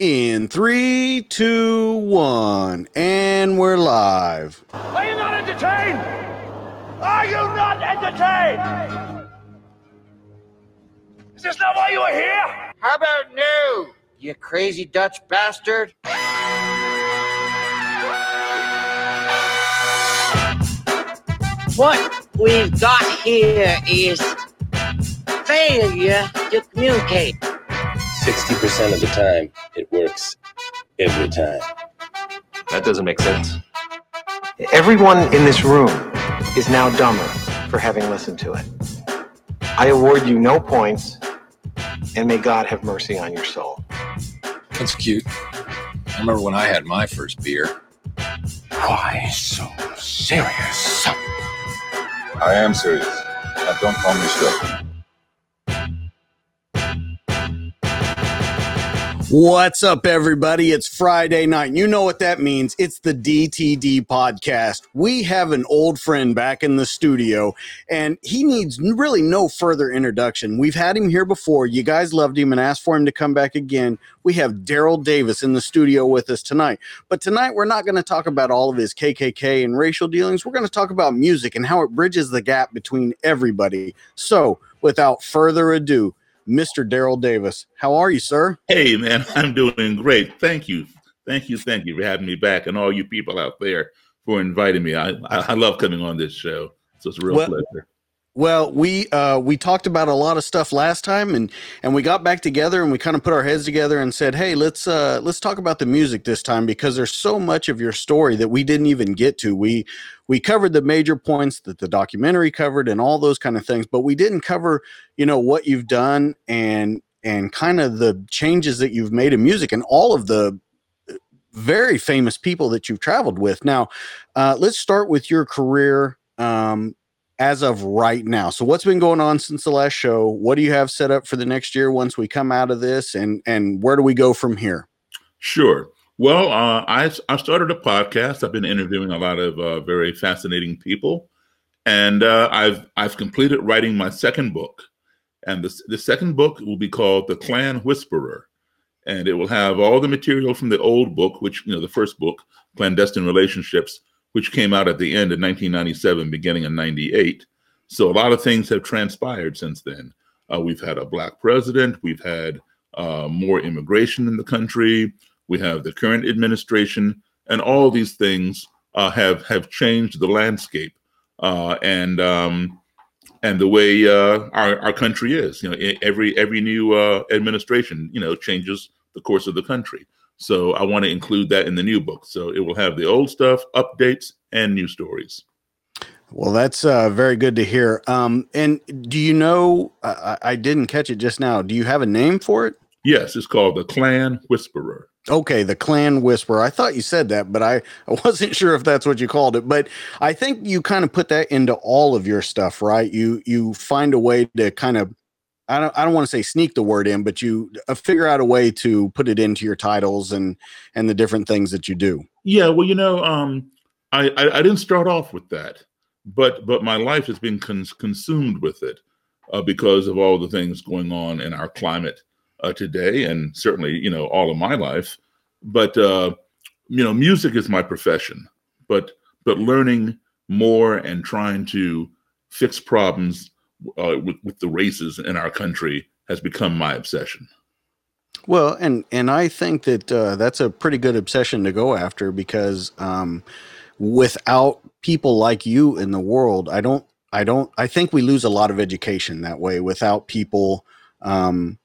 In three, two, one, and we're live. Are you not entertained? Are you not entertained? Is this not why you are here? How about no, you crazy Dutch bastard? What we've got here is failure to communicate. 60% of the time, it works every time. That doesn't make sense. Everyone in this room is now dumber for having listened to it. I award you no points, and may God have mercy on your soul. That's cute. I remember when I had my first beer. Why so serious? I am serious. Now don't call me stuff. What's up, everybody? It's Friday night. You know what that means. It's the DTD podcast. We have an old friend back in the studio, and he needs really no further introduction. We've had him here before. You guys loved him and asked for him to come back again. We have Daryl Davis in the studio with us tonight. But tonight, we're not going to talk about all of his KKK and racial dealings. We're going to talk about music and how it bridges the gap between everybody. So, without further ado, Mr. Daryl Davis. How are you, sir? Hey, man, I'm doing great. Thank you. Thank you. Thank you for having me back and all you people out there for inviting me. I, I, love coming on this show. So it's a real Well- pleasure. Well, we uh, we talked about a lot of stuff last time, and and we got back together and we kind of put our heads together and said, hey, let's uh, let's talk about the music this time because there's so much of your story that we didn't even get to. We we covered the major points that the documentary covered and all those kind of things, but we didn't cover you know what you've done and and kind of the changes that you've made in music and all of the uh, very famous people that you've traveled with. Now, uh, let's start with your career. Um, as of right now. So what's been going on since the last show? What do you have set up for the next year once we come out of this and and where do we go from here? Sure. Well, uh, I, I started a podcast. I've been interviewing a lot of uh, very fascinating people, and uh, I've I've completed writing my second book, and the the second book will be called The Klan Whisperer, and it will have all the material from the old book, which you know the first book, Clandestine Relationships, which came out at the end of 1997, beginning in '98. So a lot of things have transpired since then. Uh, we've had a black president. We've had uh, more immigration in the country. We have the current administration, and all these things uh, have have changed the landscape uh, and um, and the way uh, our our country is. You know, every every new uh, administration, you know, changes the course of the country. So I want to include that in the new book. So it will have the old stuff, updates, and new stories. Well, that's uh, very good to hear. Um, and do you know? I, I didn't catch it just now. Do you have a name for it? Yes, it's called the Klan Whisperer. Okay, the Klan Whisperer. I thought you said that, but I, I wasn't sure if that's what you called it. But I think you kind of put that into all of your stuff, right? You you find a way to kind of I don't I don't want to say sneak the word in, but you uh, figure out a way to put it into your titles and and the different things that you do. Yeah, well, you know, um, I, I I didn't start off with that, but but my life has been cons- consumed with it uh, because of all the things going on in our climate uh, today, and certainly you know all of my life. But uh, you know, music is my profession, but but learning more and trying to fix problems uh, with with the races in our country has become my obsession. Well, and and I think that uh, that's a pretty good obsession to go after because um, without people like you in the world, I don't, I don't, I think we lose a lot of education that way without people um,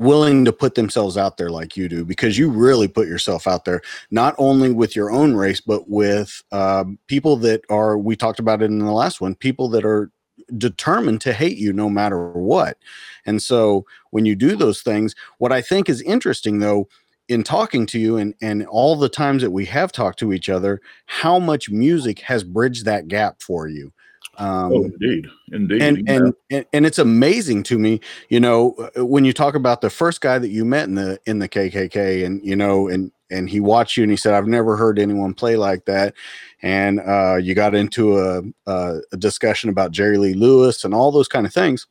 willing to put themselves out there like you do because you really put yourself out there not only with your own race but with um, people that are we talked about it in the last one people that are determined to hate you no matter what and so when you do those things what i think is interesting though in talking to you and and all the times that we have talked to each other how much music has bridged that gap for you um, oh, indeed, indeed. and, yeah. and and and it's amazing to me you know uh, when you talk about the first guy that you met in the in the kkk and you know and and he watched you and he said i've never heard anyone play like that and uh, you got into a, a, a discussion about jerry lee lewis and all those kind of things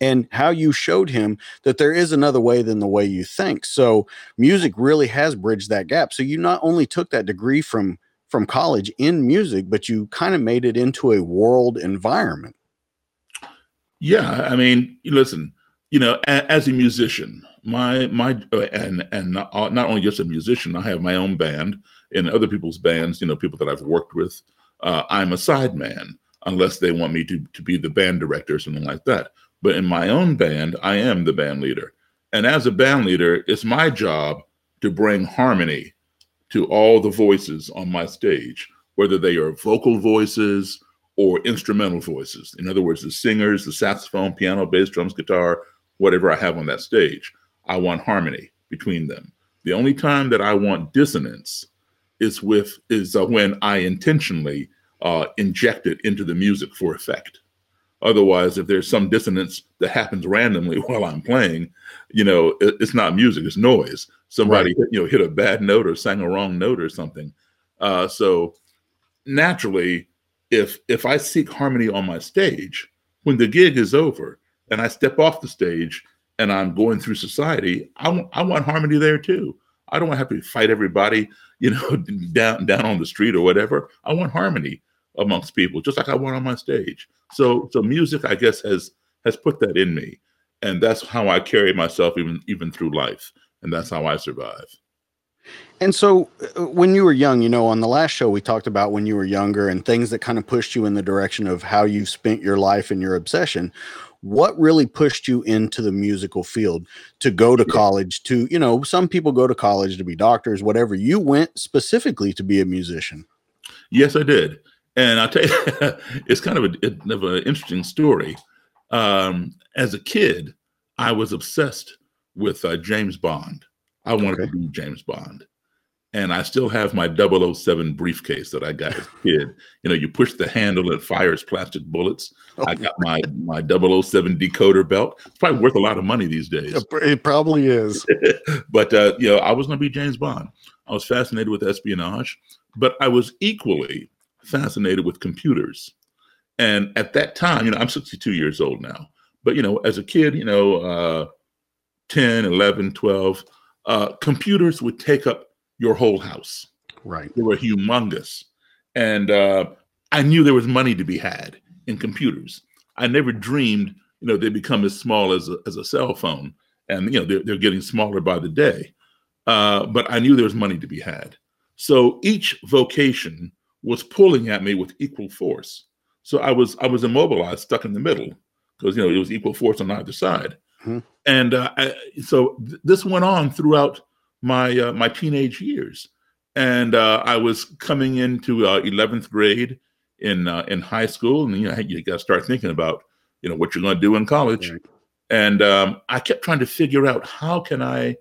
and how you showed him that there is another way than the way you think. So music really has bridged that gap. So you not only took that degree from from college in music, but you kind of made it into a world environment. Yeah, I mean, listen, you know, a, as a musician, my my uh, and and not, uh, not only just a musician, I have my own band and other people's bands. You know, people that I've worked with. Uh, I'm a sideman unless they want me to to be the band director or something like that. But in my own band, I am the band leader. And as a band leader, it's my job to bring harmony to all the voices on my stage, whether they are vocal voices or instrumental voices. In other words, the singers, the saxophone, piano, bass, drums, guitar, whatever I have on that stage. I want harmony between them. The only time that I want dissonance is with is uh, when I intentionally uh, inject it into the music for effect. Otherwise, if there's some dissonance that happens randomly while I'm playing, you know, it, it's not music; it's noise. Somebody, right. you know, hit a bad note or sang a wrong note or something. Uh, so naturally, if if I seek harmony on my stage, when the gig is over and I step off the stage and I'm going through society, I want I want harmony there too. I don't want to have to fight everybody, you know, down down on the street or whatever. I want harmony amongst people, just like I want on my stage. So so music, I guess, has has put that in me, and that's how I carry myself even even through life, and that's how I survive. And so, uh, when you were young, you know, on the last show, we talked about when you were younger and things that kind of pushed you in the direction of how you spent your life and your obsession. What really pushed you into the musical field to go to college? To, you know, some people go to college to be doctors, whatever. You went specifically to be a musician. Yes, I did. And I'll tell you, it's kind of, a, of an interesting story. Um, as a kid, I was obsessed with uh, James Bond. I wanted okay. to be James Bond. And I still have my 007 briefcase that I got as a kid. You know, you push the handle and it fires plastic bullets. Oh, I got my my 007 decoder belt. It's probably worth a lot of money these days. It probably is. but uh, you know, I was going to be James Bond. I was fascinated with espionage, but I was equally fascinated with computers. And at that time, you know, I'm 62 years old now, but, you know, as a kid, you know, uh, 10, 11, 12, uh, computers would take up your whole house. Right. They were humongous. And uh, I knew there was money to be had in computers. I never dreamed, you know, they'd become as small as a, as a cell phone. And, you know, they're, they're getting smaller by the day. Uh, but I knew there was money to be had. So each vocation was pulling at me with equal force. So I was I was immobilized, stuck in the middle, because you know it was equal force on either side. Mm-hmm. And uh, I, so th- this went on throughout my uh, my teenage years, and uh, I was coming into uh, eleventh grade in uh, in high school, and you know you got to start thinking about you know what you're going to do in college. Right. And um, I kept trying to figure out how can I,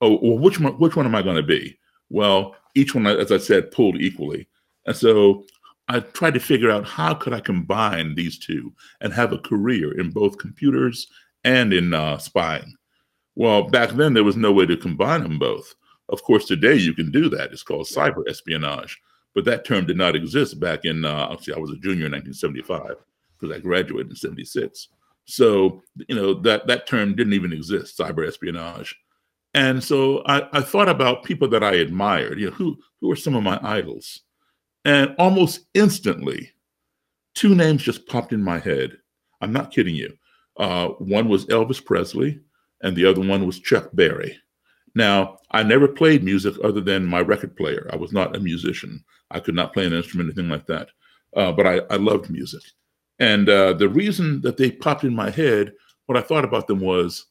oh, well, which one which one am I going to be? Well, each one, as I said, pulled equally. And so I tried to figure out how could I combine these two and have a career in both computers and in uh, spying. Well, back then there was no way to combine them both. Of course, today you can do that. It's called cyber espionage, but that term did not exist back in. Uh, actually, I was a junior in 1975 because I graduated in '76. So you know that that term didn't even exist, cyber espionage. And so I, I thought about people that I admired. You know, who who are some of my idols? And almost instantly, two names just popped in my head. I'm not kidding you. Uh, one was Elvis Presley, and the other one was Chuck Berry. Now, I never played music other than my record player. I was not a musician. I could not play an instrument, anything like that. Uh, but I, I, loved music. And uh, the reason that they popped in my head, what I thought about them was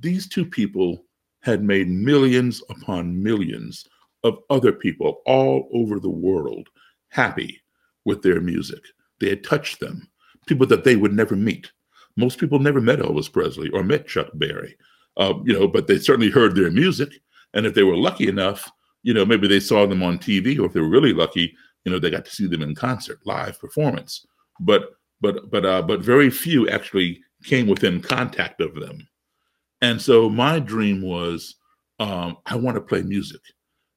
these two people had made millions upon millions of other people all over the world happy with their music. They had touched them, people that they would never meet. Most people never met Elvis Presley or met Chuck Berry, uh, you know, but they certainly heard their music. And if they were lucky enough, you know, maybe they saw them on TV, or if they were really lucky, you know, they got to see them in concert, live performance. But but but uh, but very few actually came within contact of them. And so my dream was, um, I want to play music.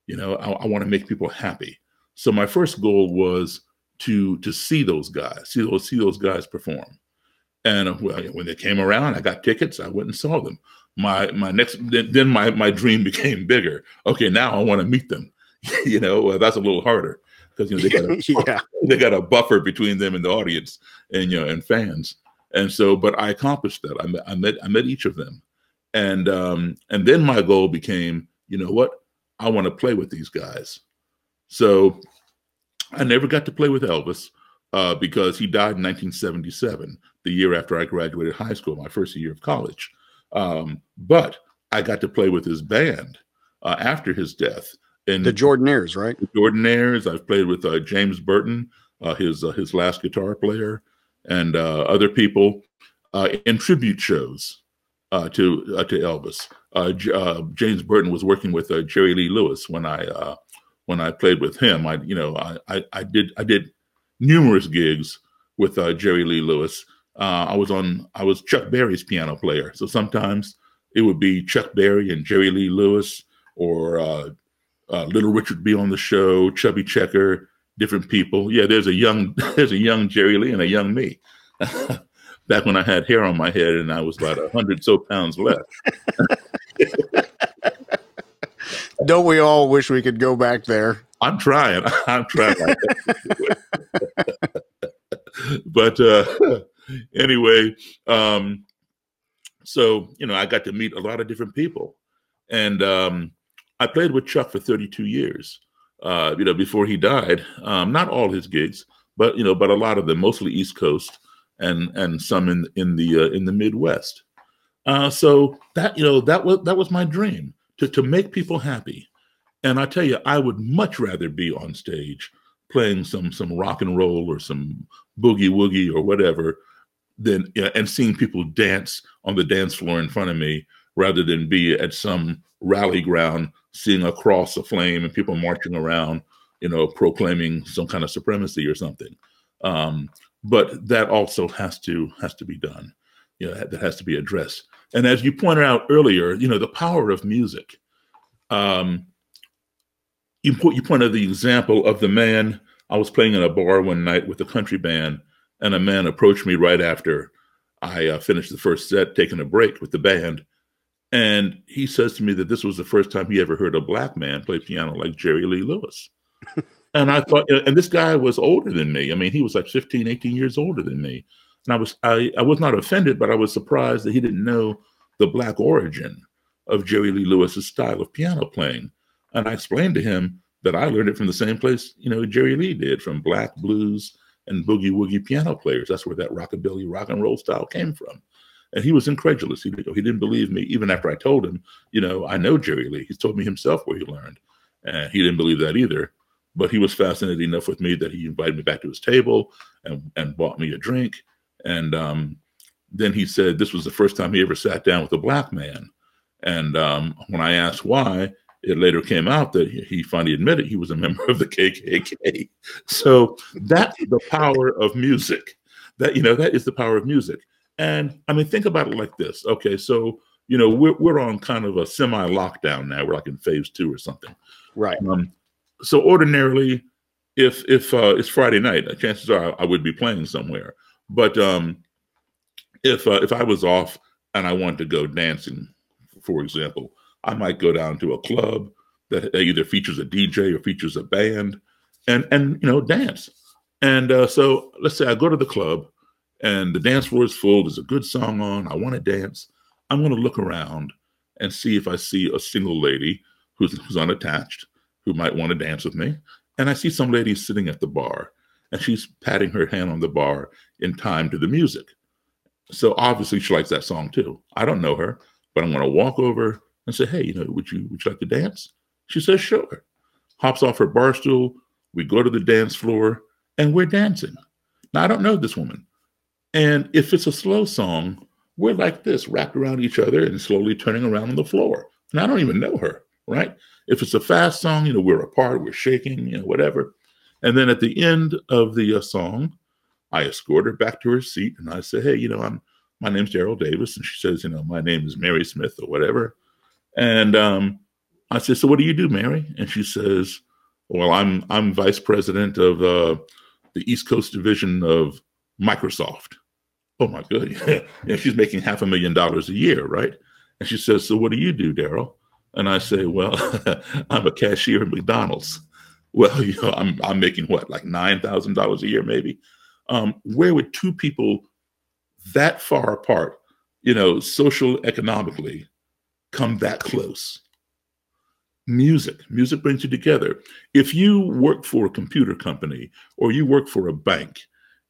You know, I, I want to make people happy. So my first goal was to to see those guys, see those see those guys perform. And uh, well, when they came around, I got tickets. I went and saw them. My my next then, my my dream became bigger. Okay, now I want to meet them. you know, well, that's a little harder because you know they got a, yeah. they got a buffer between them and the audience and you know and fans. And so, but I accomplished that. I met I met I met each of them, and um, and then my goal became, you know what, I want to play with these guys. So I never got to play with Elvis uh, because he died in 1977, the year after I graduated high school, my first year of college. Um, but I got to play with his band uh, after his death. And The Jordanaires, right? the Jordanaires. I've played with uh, James Burton, uh, his uh, his last guitar player, and uh, other people uh, in tribute shows uh, to uh, to Elvis. Uh, J- uh, James Burton was working with uh, Jerry Lee Lewis when I uh, when I played with him. I you know I, I I did I did numerous gigs with uh, Jerry Lee Lewis. Uh, I was on I was Chuck Berry's piano player, so sometimes it would be Chuck Berry and Jerry Lee Lewis or uh, uh, Little Richard be on the show, Chubby Checker, different people. Yeah, there's a young there's a young Jerry Lee and a young me. Back when I had hair on my head and I was about a hundred so pounds less. Don't we all wish we could go back there? I'm trying. I'm trying. but uh, anyway, um, so you know, I got to meet a lot of different people, and um, I played with Chuck for 32 years. Uh, you know, before he died, um, not all his gigs, but you know, but a lot of them, mostly East Coast, and and some in in the uh, in the Midwest. Uh, so that you know, that was that was my dream to to make people happy. And I tell you, I would much rather be on stage playing some some rock and roll or some boogie woogie or whatever than yeah, and seeing people dance on the dance floor in front of me rather than be at some rally ground seeing a cross of flame and people marching around, you know, proclaiming some kind of supremacy or something. Um, but that also has to has to be done. You know, that, has to be addressed. And as you pointed out earlier, you know, the power of music. Um, you put you pointed the example of the man I was playing in a bar one night with a country band, and a man approached me right after I uh, finished the first set, taking a break with the band, and he says to me that this was the first time he ever heard a black man play piano like Jerry Lee Lewis. and I thought, and this guy was older than me. I mean, he was like 15, 18 years older than me. And I was, I, I was not offended, but I was surprised that he didn't know the black origin of Jerry Lee Lewis's style of piano playing. And I explained to him that I learned it from the same place, you know, Jerry Lee did, from black blues and boogie woogie piano players. That's where that rockabilly rock and roll style came from. And he was incredulous. He, he didn't believe me, even after I told him, you know, I know Jerry Lee. He's told me himself where he learned. And he didn't believe that either. But he was fascinated enough with me that he invited me back to his table and, and bought me a drink. And um, then he said this was the first time he ever sat down with a black man. And um, when I asked why, it later came out that he, finally admitted he was a member of the KKK. So that's the power of music. That you know that is the power of music. And I mean, think about it like this. Okay, so you know we're we're on kind of a semi lockdown now. We're like in phase two or something. Right. Um, so ordinarily, if if uh, it's Friday night, uh, chances are I, I would be playing somewhere. But um, if uh, if I was off and I wanted to go dancing, for example, I might go down to a club that either features a DJ or features a band, and and you know dance. And uh, so let's say I go to the club, and the dance floor is full. There's a good song on. I want to dance. I'm going to look around and see if I see a single lady who's, who's unattached who might want to dance with me. And I see some lady sitting at the bar, and she's patting her hand on the bar in time to the music. So obviously she likes that song too. I don't know her, but I'm going to walk over and say, "Hey, you know, would you would you like to dance?" She says, "Sure." Hops off her bar stool. We go to the dance floor, and we're dancing. Now I don't know this woman, and if it's a slow song, we're like this, wrapped around each other and slowly turning around on the floor. And I don't even know her, right? If it's a fast song, you know, we're apart, we're shaking, you know, whatever. And then at the end of the uh, song, I escort her back to her seat, and I say, "Hey, you know, I'm my name's Daryl Davis," and she says, "You know, my name is Mary Smith or whatever." And um, I said, "So what do you do, Mary?" And she says, "Well, I'm I'm vice president of uh, the East Coast division of Microsoft." Oh my goodness. yeah, she's making half a million dollars a year, right? And she says, So what do you do, Daryl? And I say, Well, I'm a cashier at McDonald's. Well, you know, I'm I'm making what, like nine thousand dollars a year, maybe. Um, where would two people that far apart, you know, social economically, come that close? Music. Music brings you together. If you work for a computer company or you work for a bank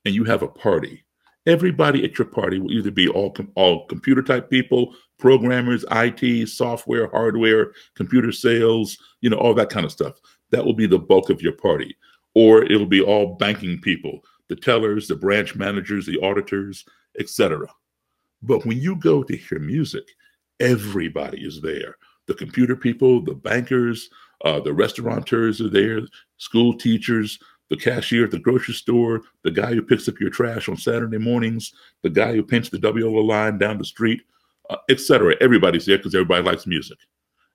and you have a party, everybody at your party will either be all all computer type people, programmers, IT, software, hardware, computer sales, you know, all that kind of stuff. That will be the bulk of your party. Or it'll be all banking people, the tellers, the branch managers, the auditors, etc. But when you go to hear music, everybody is there. The computer people, the bankers, uh, the restaurateurs are there, school teachers, the cashier at the grocery store, the guy who picks up your trash on Saturday mornings, the guy who paints the WLO line down the street, uh, etc. Everybody's there because everybody likes music.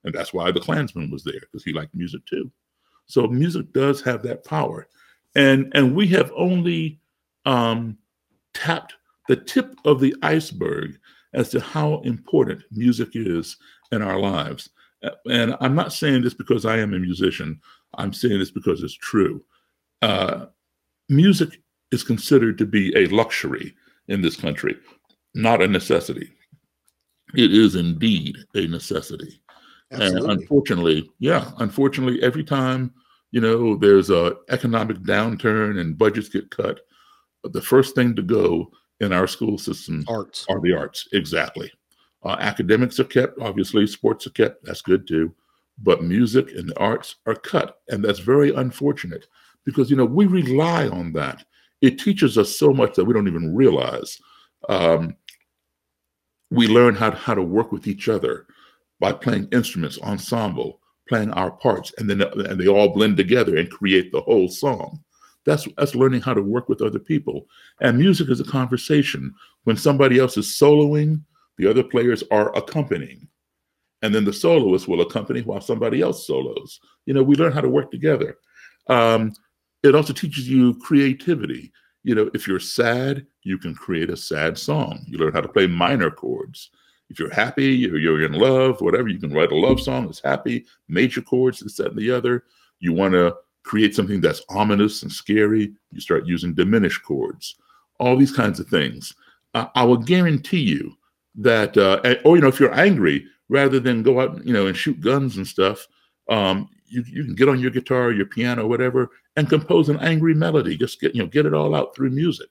And that's why the Klansman was there, because he liked music too. So music does have that power. And and we have only um, tapped the tip of the iceberg as to how important music is in our lives. And I'm not saying this because I am a musician. I'm saying this because it's true. Uh, music is considered to be a luxury in this country, not a necessity. It is indeed a necessity. Absolutely. And unfortunately, yeah, unfortunately, every time you know there's a economic downturn and budgets get cut, the first thing to go in our school system Arts. are the arts. Exactly. Uh, academics are kept, obviously, sports are kept. That's good too. But music and the arts are cut. And that's very unfortunate because, you know, we rely on that. It teaches us so much that we don't even realize. Um, we learn how to, how to work with each other by playing instruments, ensemble, playing our parts, and then and they all blend together and create the whole song. That's that's learning how to work with other people. And music is a conversation. When somebody else is soloing, the other players are accompanying. And then the soloist will accompany while somebody else solos. You know, we learn how to work together. Um, it also teaches you creativity. You know, if you're sad, you can create a sad song. You learn how to play minor chords. If you're happy, you're, you're in love, whatever, you can write a love song that's happy, major chords, this, that, and the other. You want to create something that's ominous and scary, you start using diminished chords. All these kinds of things. Uh, I will guarantee you that, uh, or you know, if you're angry, rather than go out, you know, and shoot guns and stuff, um, you, you can get on your guitar, or your piano, whatever, and compose an angry melody. Just get, you know, get it all out through music.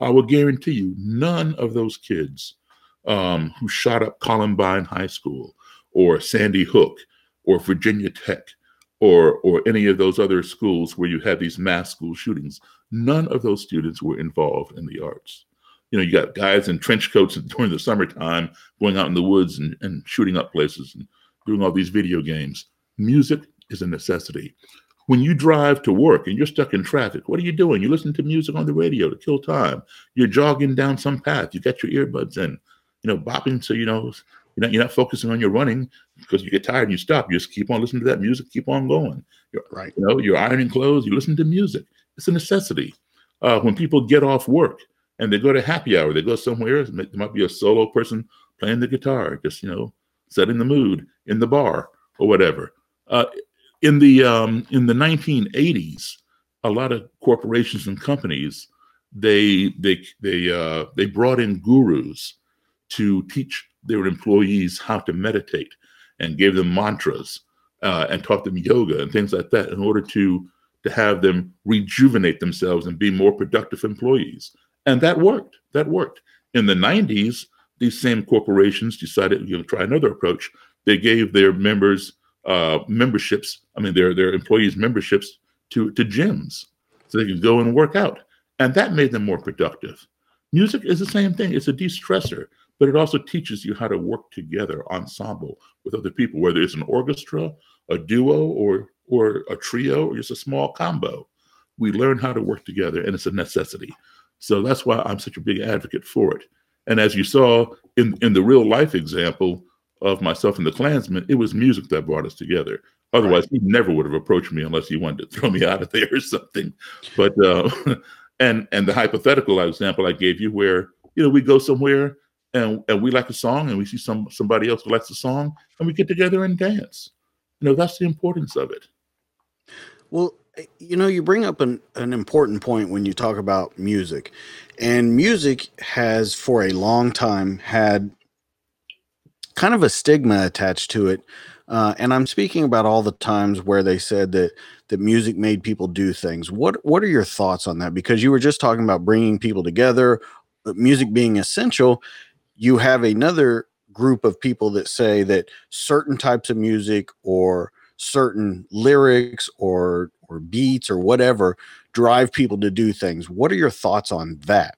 I will guarantee you, none of those kids um, who shot up Columbine High School or Sandy Hook or Virginia Tech or or any of those other schools where you had these mass school shootings, none of those students were involved in the arts. You know, you got guys in trench coats during the summertime going out in the woods and, and shooting up places and doing all these video games. Music is a necessity. When you drive to work and you're stuck in traffic, what are you doing? You listen to music on the radio to kill time. You're jogging down some path. You got your earbuds in, you know, bopping so you know you're not, you're not focusing on your running because you get tired and you stop. You just keep on listening to that music, keep on going. You're, Right. You know, you're ironing clothes, you listen to music. It's a necessity. Uh, when people get off work and they go to happy hour, they go somewhere, there might be a solo person playing the guitar, just, you know, setting the mood in the bar or whatever. Uh, in the um, in the 1980s, a lot of corporations and companies they they they uh, they brought in gurus to teach their employees how to meditate and gave them mantras uh, and taught them yoga and things like that in order to to have them rejuvenate themselves and be more productive employees. And that worked. That worked. In the 90s, these same corporations decided you know try another approach. They gave their members uh, memberships. I mean, their their employees memberships to to gyms so they could go and work out, and that made them more productive. Music is the same thing. It's a de-stressor but it also teaches you how to work together, ensemble with other people, whether it's an orchestra, a duo, or or a trio, or just a small combo. We learn how to work together, and it's a necessity. So that's why I'm such a big advocate for it. And as you saw in in the real life example of myself and the Klansmen, it was music that brought us together. Otherwise, he never would have approached me unless he wanted to throw me out of there or something. But uh, and and the hypothetical example I gave you, where you know, we go somewhere and and we like a song and we see some somebody else who likes the song and we get together and dance. You know, that's the importance of it. Well, eh, you know, you bring up an, an important point when you talk about music. And music has, for a long time, had kind of a stigma attached to it. Uh, and I'm speaking about all the times where they said that that music made people do things. What what are your thoughts on that? Because you were just talking about bringing people together, music being essential. You have another group of people that say that certain types of music or certain lyrics or or beats or whatever drive people to do things. What are your thoughts on that?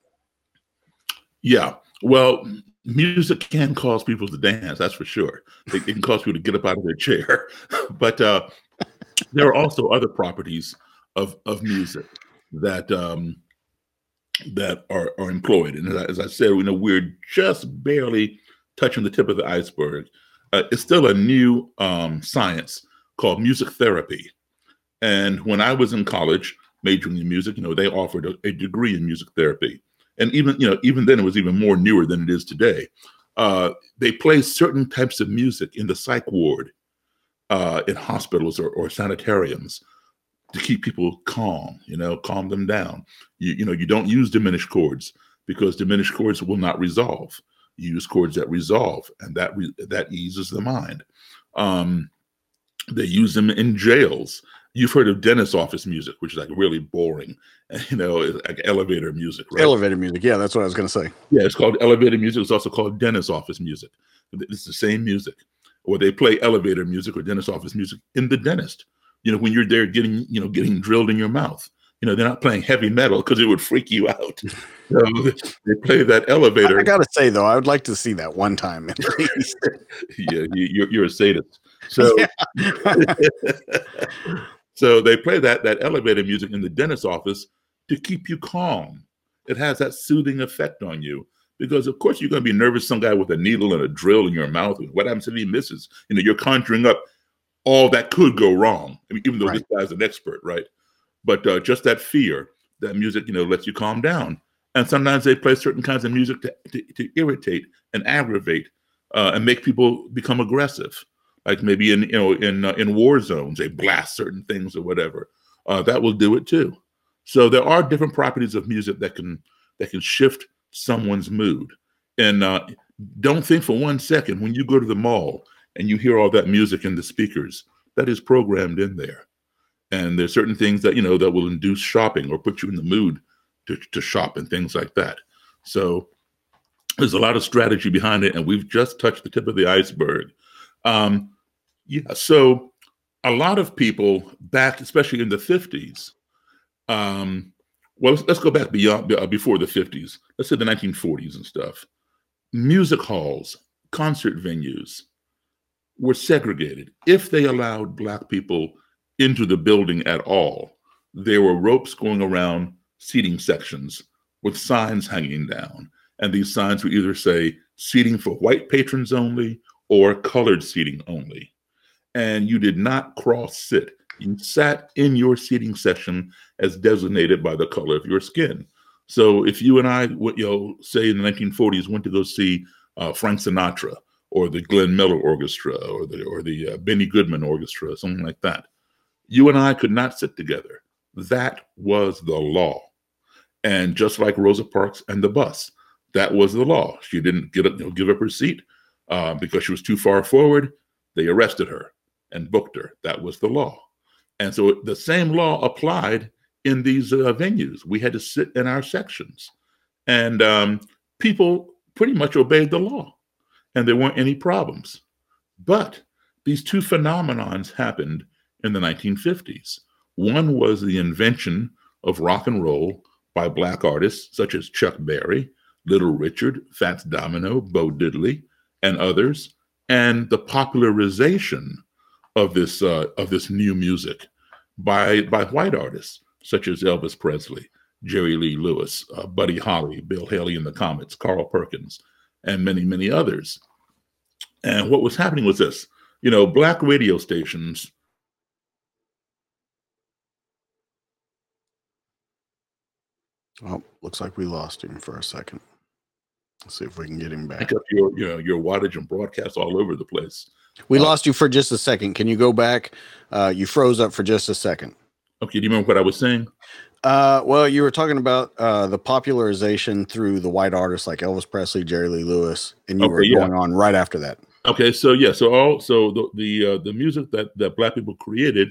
Yeah. Well, music can cause people to dance, that's for sure. It, it can cause people to get up out of their chair. but uh, there are also other properties of, of music that um, that are, are employed. And as I, as I said, you know, we're just barely touching the tip of the iceberg. Uh, it's still a new um, science called music therapy. And when I was in college majoring in music, you know, they offered a, a degree in music therapy. And even, you know, even then it was even more newer than it is today. Uh, they play certain types of music in the psych ward uh, in hospitals or, or sanitariums to keep people calm, you know, calm them down. You, you know, you don't use diminished chords because diminished chords will not resolve. You use chords that resolve, and that re- that eases the mind. Um, they use them in jails. You've heard of dentist office music, which is like really boring, you know, like elevator music, right? Elevator music. Yeah, that's what I was going to say. Yeah, it's called elevator music. It's also called dentist office music. It's the same music. Or they play elevator music or dentist office music in the dentist. You know, when you're there getting, you know, getting drilled in your mouth. You know, they're not playing heavy metal because it would freak you out. So they play that elevator. I, I got to say though, I would like to see that one time at least. yeah, you, are you're a sadist. So, so they play that that elevator music in the dentist's office to keep you calm. It has that soothing effect on you because, of course, you're going to be nervous. Some guy with a needle and a drill in your mouth. What happens if he misses? You know, you're conjuring up all that could go wrong. I mean, even though right. this guy's an expert, right? But uh, just that fear, that music, you know, lets you calm down. And sometimes they play certain kinds of music to, to, to irritate and aggravate uh, and make people become aggressive like maybe in you know in uh, in war zones they blast certain things or whatever uh, that will do it too so there are different properties of music that can that can shift someone's mood and uh, don't think for one second when you go to the mall and you hear all that music in the speakers that is programmed in there and there's certain things that you know that will induce shopping or put you in the mood to, to shop and things like that so there's a lot of strategy behind it and we've just touched the tip of the iceberg um, yeah. So a lot of people back, especially in the 50s, um, well, let's, let's go back beyond uh, before the 50s. Let's say the 1940s and stuff. Music halls, concert venues were segregated. If they allowed black people into the building at all, there were ropes going around seating sections with signs hanging down. And these signs would either say seating for white patrons only or colored seating only and you did not cross sit. You sat in your seating section as designated by the color of your skin. So if you and I, what you know, say in the 1940s, went to go see uh, Frank Sinatra or the Glenn Miller Orchestra or the or the uh, Benny Goodman Orchestra, something like that, you and I could not sit together. That was the law. And just like Rosa Parks and the bus, that was the law. She didn't get up, you know, give up her seat uh, because she was too far forward. They arrested her and booked her. That was the law. And so the same law applied in these uh, venues. We had to sit in our sections. And um, people pretty much obeyed the law, and there weren't any problems. But these two phenomenons happened in the 1950s. One was the invention of rock and roll by Black artists such as Chuck Berry, Little Richard, Fats Domino, Bo Diddley, and others, and the popularization of this uh, of this new music by by white artists such as Elvis Presley, Jerry Lee Lewis, uh, Buddy Holly, Bill Haley and the Comets, Carl Perkins, and many many others. And what was happening was this: you know, black radio stations. Well, looks like we lost him for a second. Let's see if we can get him back. Pick up your you know your wattage and broadcast all over the place. We Uh, lost you for just a second. Can you go back? Uh, you froze up for just a second. Okay, do you remember what I was saying? Uh, well, you were talking about uh, the popularization through the white artists like Elvis Presley, Jerry Lee Lewis, and you Okay, were yeah. going on right after that. Okay, so yeah, so all so the the uh, the music that that black people created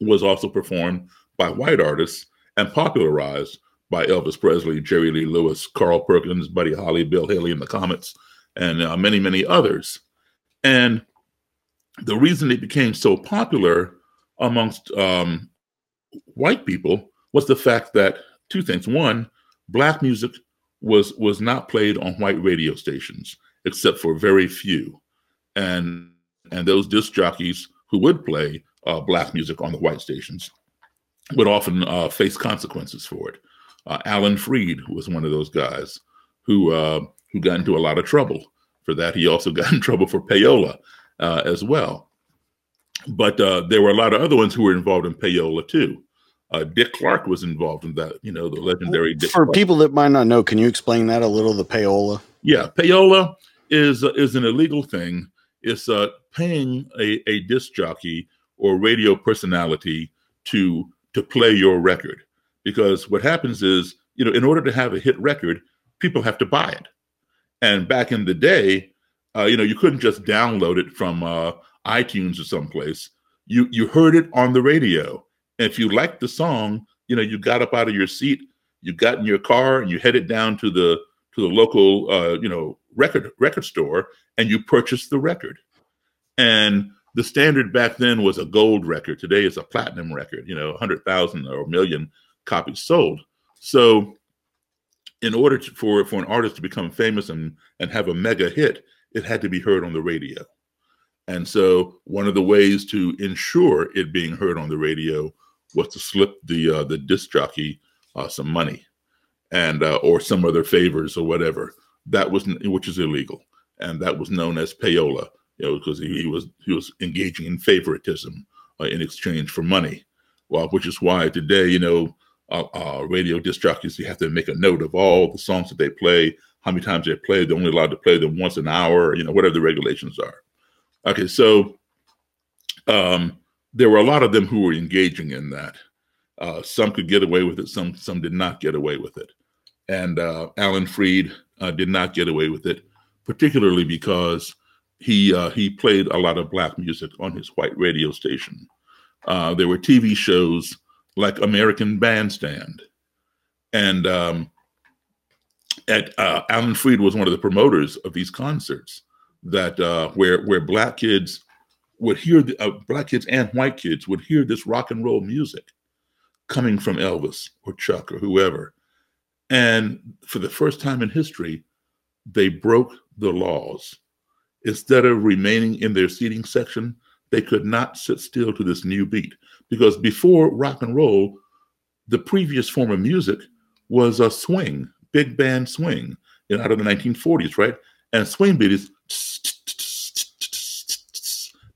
was also performed by white artists and popularized by Elvis Presley, Jerry Lee Lewis, Carl Perkins, Buddy Holly, Bill Haley in the Comets, and uh, many many others. And the reason it became so popular amongst um, white people was the fact that two things: one, black music was was not played on white radio stations except for very few, and and those disc jockeys who would play uh, black music on the white stations would often uh, face consequences for it. Uh, Alan Freed was one of those guys who uh, who got into a lot of trouble for that. He also got in trouble for payola uh, as well. But uh, there were a lot of other ones who were involved in payola too. Uh, Dick Clark was involved in that. You know, the legendary Dick For Clark. people that might not know, can you explain that a little? The payola. Yeah, payola is is an illegal thing. It's uh, paying a, a disc jockey or radio personality to to play your record. Because what happens is, you know, in order to have a hit record, people have to buy it. And back in the day, uh, you know, you couldn't just download it from uh, iTunes or someplace. You you heard it on the radio. And if you liked the song, you know, you got up out of your seat, you got in your car, and you headed down to the to the local uh, you know record record store and you purchased the record and the standard back then was a gold record today it's a platinum record you know 100000 or a million copies sold so in order to, for for an artist to become famous and and have a mega hit it had to be heard on the radio and so one of the ways to ensure it being heard on the radio was to slip the uh, the disc jockey uh, some money and uh, or some other favors or whatever. That was which is illegal, and that was known as payola. You know, because he, he was he was engaging in favoritism uh, in exchange for money. Well, which is why today, you know, uh, uh, radio disc jockeys you have to make a note of all the songs that they play, how many times they play. They're only allowed to play them once an hour. You know, whatever the regulations are. Okay, so um, there were a lot of them who were engaging in that. Uh, some could get away with it. Some some did not get away with it and uh, Alan Freed uh, did not get away with it, particularly because he uh, he played a lot of black music on his white radio station. Uh, there were TV shows like American Bandstand, and um, at uh, Alan Freed was one of the promoters of these concerts that uh, where where black kids would hear the, black kids and white kids would hear this rock and roll music coming from Elvis or Chuck or whoever and for the first time in history, they broke the laws. Instead of remaining in their seating section, they could not sit still to this new beat. Because before rock and roll, the previous form of music was a swing, big band swing, you know, out of the 1940s, right? And swing beat is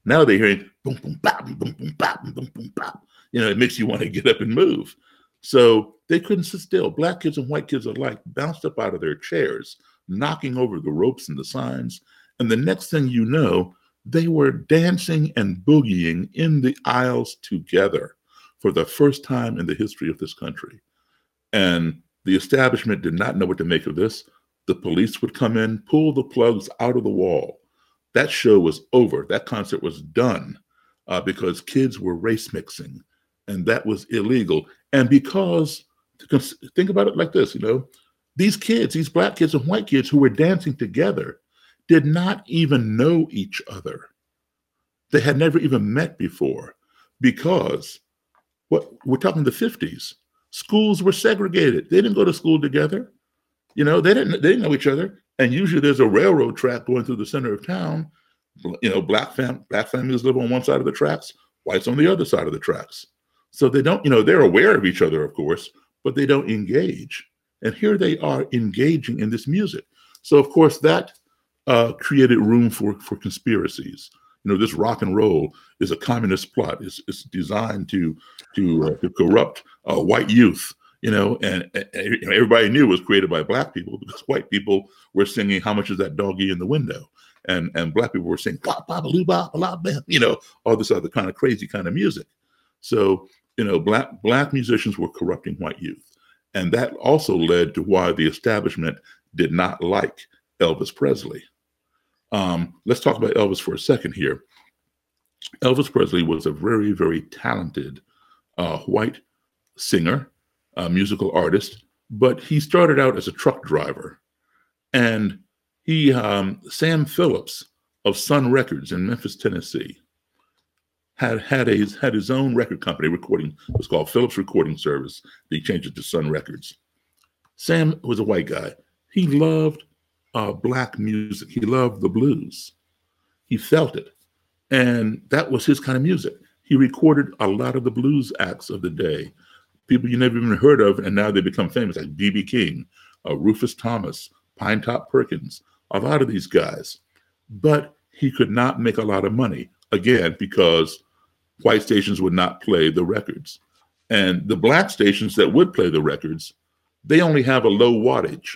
now they're hearing boom, boom, bop, boom, boom, bop, boom, boom, bop. You know, it makes you want to get up and move. So they couldn't sit still. Black kids and white kids alike bounced up out of their chairs, knocking over the ropes and the signs. And the next thing you know, they were dancing and boogieing in the aisles together for the first time in the history of this country. And the establishment did not know what to make of this. The police would come in, pull the plugs out of the wall. That show was over. That concert was done uh, because kids were race mixing, and that was illegal. And because think about it like this, you know, these kids, these black kids and white kids who were dancing together did not even know each other. They had never even met before because what we're talking the 50s. Schools were segregated. They didn't go to school together. You know, they didn't they didn't know each other. And usually there's a railroad track going through the center of town. You know, black fam black families live on one side of the tracks, whites on the other side of the tracks. So they don't, you know, they're aware of each other, of course, but they don't engage. And here they are engaging in this music. So of course that uh, created room for for conspiracies. You know, this rock and roll is a communist plot. It's, it's designed to to uh, to corrupt uh, white youth. You know, and, and everybody knew it was created by black people because white people were singing "How much is that doggy in the window," and and black people were singing "Blah blah blah blah blah," blah you know, all this other kind of crazy kind of music. So you know, black black musicians were corrupting white youth, and that also led to why the establishment did not like Elvis Presley. Um, let's talk about Elvis for a second here. Elvis Presley was a very, very talented uh, white singer, a musical artist, but he started out as a truck driver. And he, um, Sam Phillips of Sun Records in Memphis, Tennessee, had had a had his own record company recording. It was called Phillips Recording Service. They changed it to Sun Records. Sam was a white guy. He loved uh, black music. He loved the blues. He felt it, and that was his kind of music. He recorded a lot of the blues acts of the day, people you never even heard of, and now they become famous, like B.B. King, uh, Rufus Thomas, Pinetop Perkins, a lot of these guys. But he could not make a lot of money again because white stations would not play the records. And the black stations that would play the records, they only have a low wattage.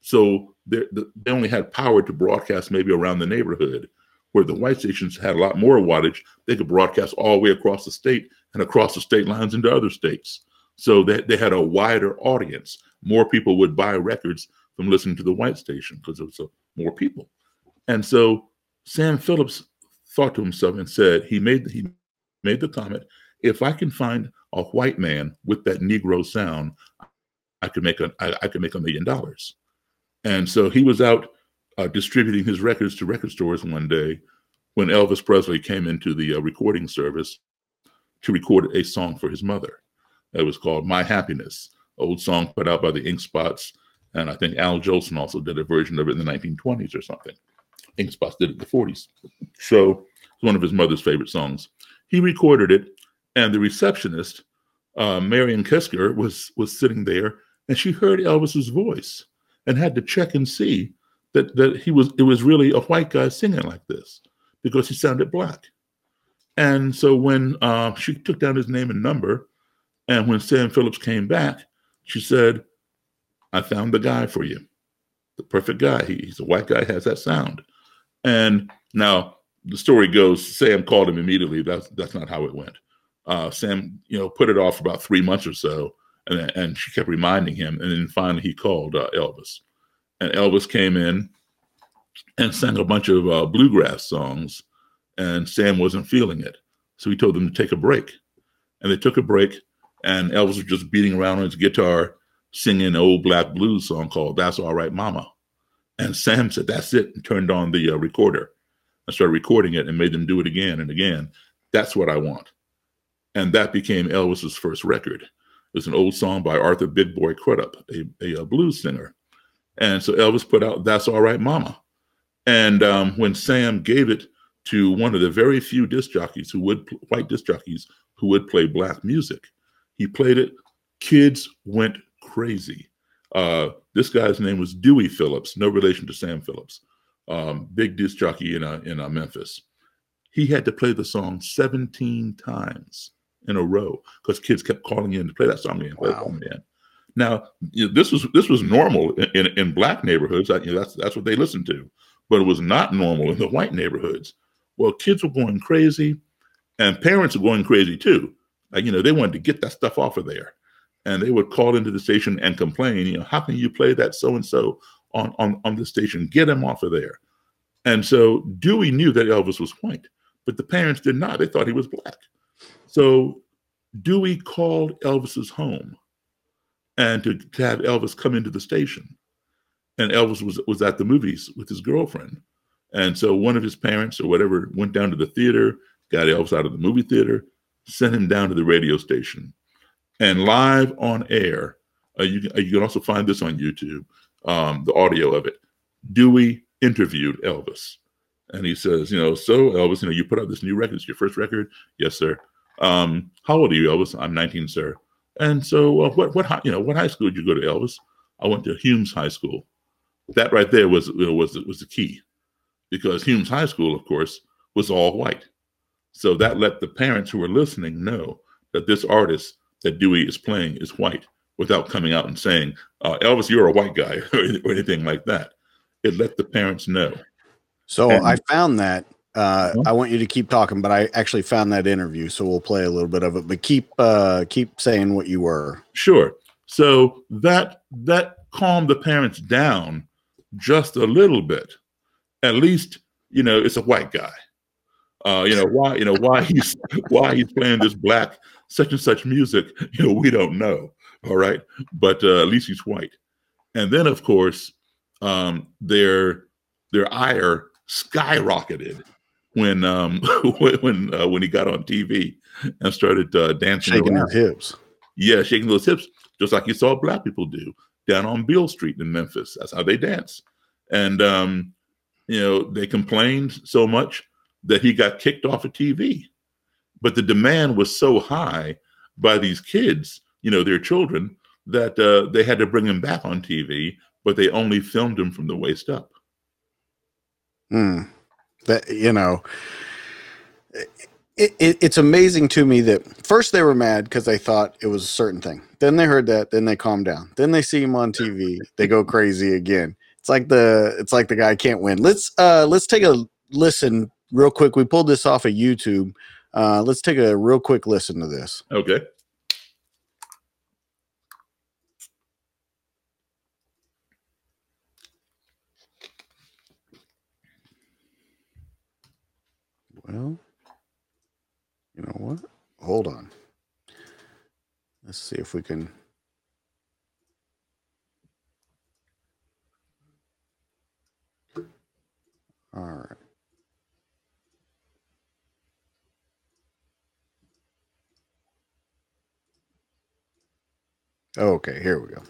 So they only had power to broadcast maybe around the neighborhood, where the white stations had a lot more wattage. They could broadcast all the way across the state and across the state lines into other states. So that they had a wider audience. More people would buy records from listening to the white station because it was a, more people. And so Sam Phillips thought to himself and said, he made he made the comment, if I can find a white man with that Negro sound, I could make a I, I could make a million dollars. And so he was out uh, distributing his records to record stores one day when Elvis Presley came into the uh, recording service to record a song for his mother. It was called My Happiness, old song put out by the Ink Spots. And I think Al Jolson also did a version of it in the 1920s or something. Ink Spots did it in the 40s. So it's one of his mother's favorite songs. He recorded it, and the receptionist, uh, Marion Kisker, was was sitting there, and she heard Elvis's voice and had to check and see that that he was it was really a white guy singing like this because he sounded black. And so when uh, she took down his name and number, and when Sam Phillips came back, she said, "I found the guy for you, the perfect guy. He, he's a white guy, has that sound." And now the story goes, Sam called him immediately. That's that's not how it went. Uh, Sam, you know, put it off for about three months or so, and, and she kept reminding him. And then finally he called uh, Elvis. And Elvis came in and sang a bunch of uh, bluegrass songs, and Sam wasn't feeling it. So he told them to take a break. And they took a break, and Elvis was just beating around on his guitar, singing an old black blues song called That's All Right, Mama. And Sam said, That's it, and turned on the uh, recorder and started recording it and made them do it again and again. That's what I want. And that became Elvis's first record. It's an old song by Arthur Big Boy Crudup, a, a, a, blues singer. And so Elvis put out That's All Right Mama. And um, when Sam gave it to one of the very few disc jockeys who would, white disc jockeys who would play black music, he played it. Kids went crazy. Uh, this guy's name was Dewey Phillips, no relation to Sam Phillips, um, big disc jockey in, uh, in uh, Memphis. He had to play the song 17 times in a row because kids kept calling in to play that song again. Wow. Now, you know, this was this was normal in, in, in black neighborhoods. You know, that's that's what they listened to, but it was not normal in the white neighborhoods. Well, kids were going crazy, and parents were going crazy too. Like you know, they wanted to get that stuff off of there, and they would call into the station and complain. You know, how can you play that so and so on on on the station? Get him off of there. And so Dewey knew that Elvis was white, but the parents did not. They thought he was black. So Dewey called Elvis's home and to, to have Elvis come into the station. And Elvis was, was at the movies with his girlfriend. And so one of his parents or whatever went down to the theater, got Elvis out of the movie theater, sent him down to the radio station. And live on air, uh, you, can, uh, you can also find this on YouTube, um, the audio of it. Dewey interviewed Elvis. And he says, you know, so Elvis, you know, you put out this new record. It's your first record? Yes, sir. Um, how old are you, Elvis? I'm 19, sir. And so, uh, what what you know, what high school did you go to, Elvis? I went to Humes High School. That right there was was was the key, because Humes High School, of course, was all white. So that let the parents who were listening know that this artist that Dewey is playing is white, without coming out and saying, uh, Elvis, you're a white guy or anything like that. It let the parents know. So And- I found that. Uh, Mhm. I want you to keep talking, but I actually found that interview, so we'll play a little bit of it. But keep uh, keep saying what you were. Sure. So that that calmed the parents down just a little bit. At least, you know, it's a white guy. Uh, you know why? You know why he's why he's playing this black such and such music. You know, we don't know. All right, but uh, at least he's white. And then, of course, um, their their ire skyrocketed when um, when when, uh, when he got on TV and started uh, dancing Shaking around. his hips. Yeah, shaking those hips, just like you saw black people do down on Beale Street in Memphis. That's how they dance. And um, you know, they complained so much that he got kicked off of TV. But the demand was so high by these kids, you know, their children, that uh, they had to bring him back on TV, but they only filmed him from the waist up. Hmm. That you know, it, it, it's amazing to me that first they were mad because they thought it was a certain thing. Then they heard that. Then they calmed down. Then they see him on TV. They go crazy again. It's like the it's like the guy can't win. Let's uh let's take a listen real quick. We pulled this off of YouTube. Uh, let's take a real quick listen to this. Okay. Well, you know what? Hold on. Let's see if we can. All right. Oh, okay, here we go.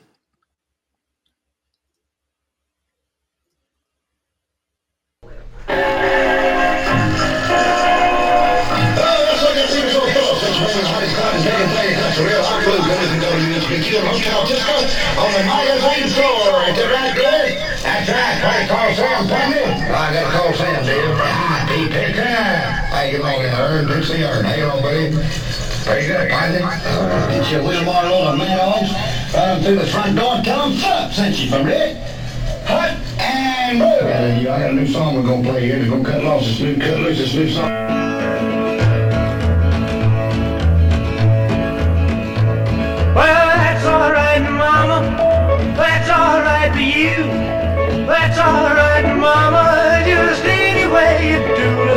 Sam Penny. I got to call Sam, Dave. D. Picker. How you? Good to see. How you doing, buddy? Pretty good, partner. Uh, get your wheelbarrow load of mad hogs. Run through the front door and tell them sup, sent you from Rick. Hut and move. I got a new song we're going to play here. We're going to cut loose this new, cut loose this new song. That's alright for you. That's alright, Mama. Just any way you do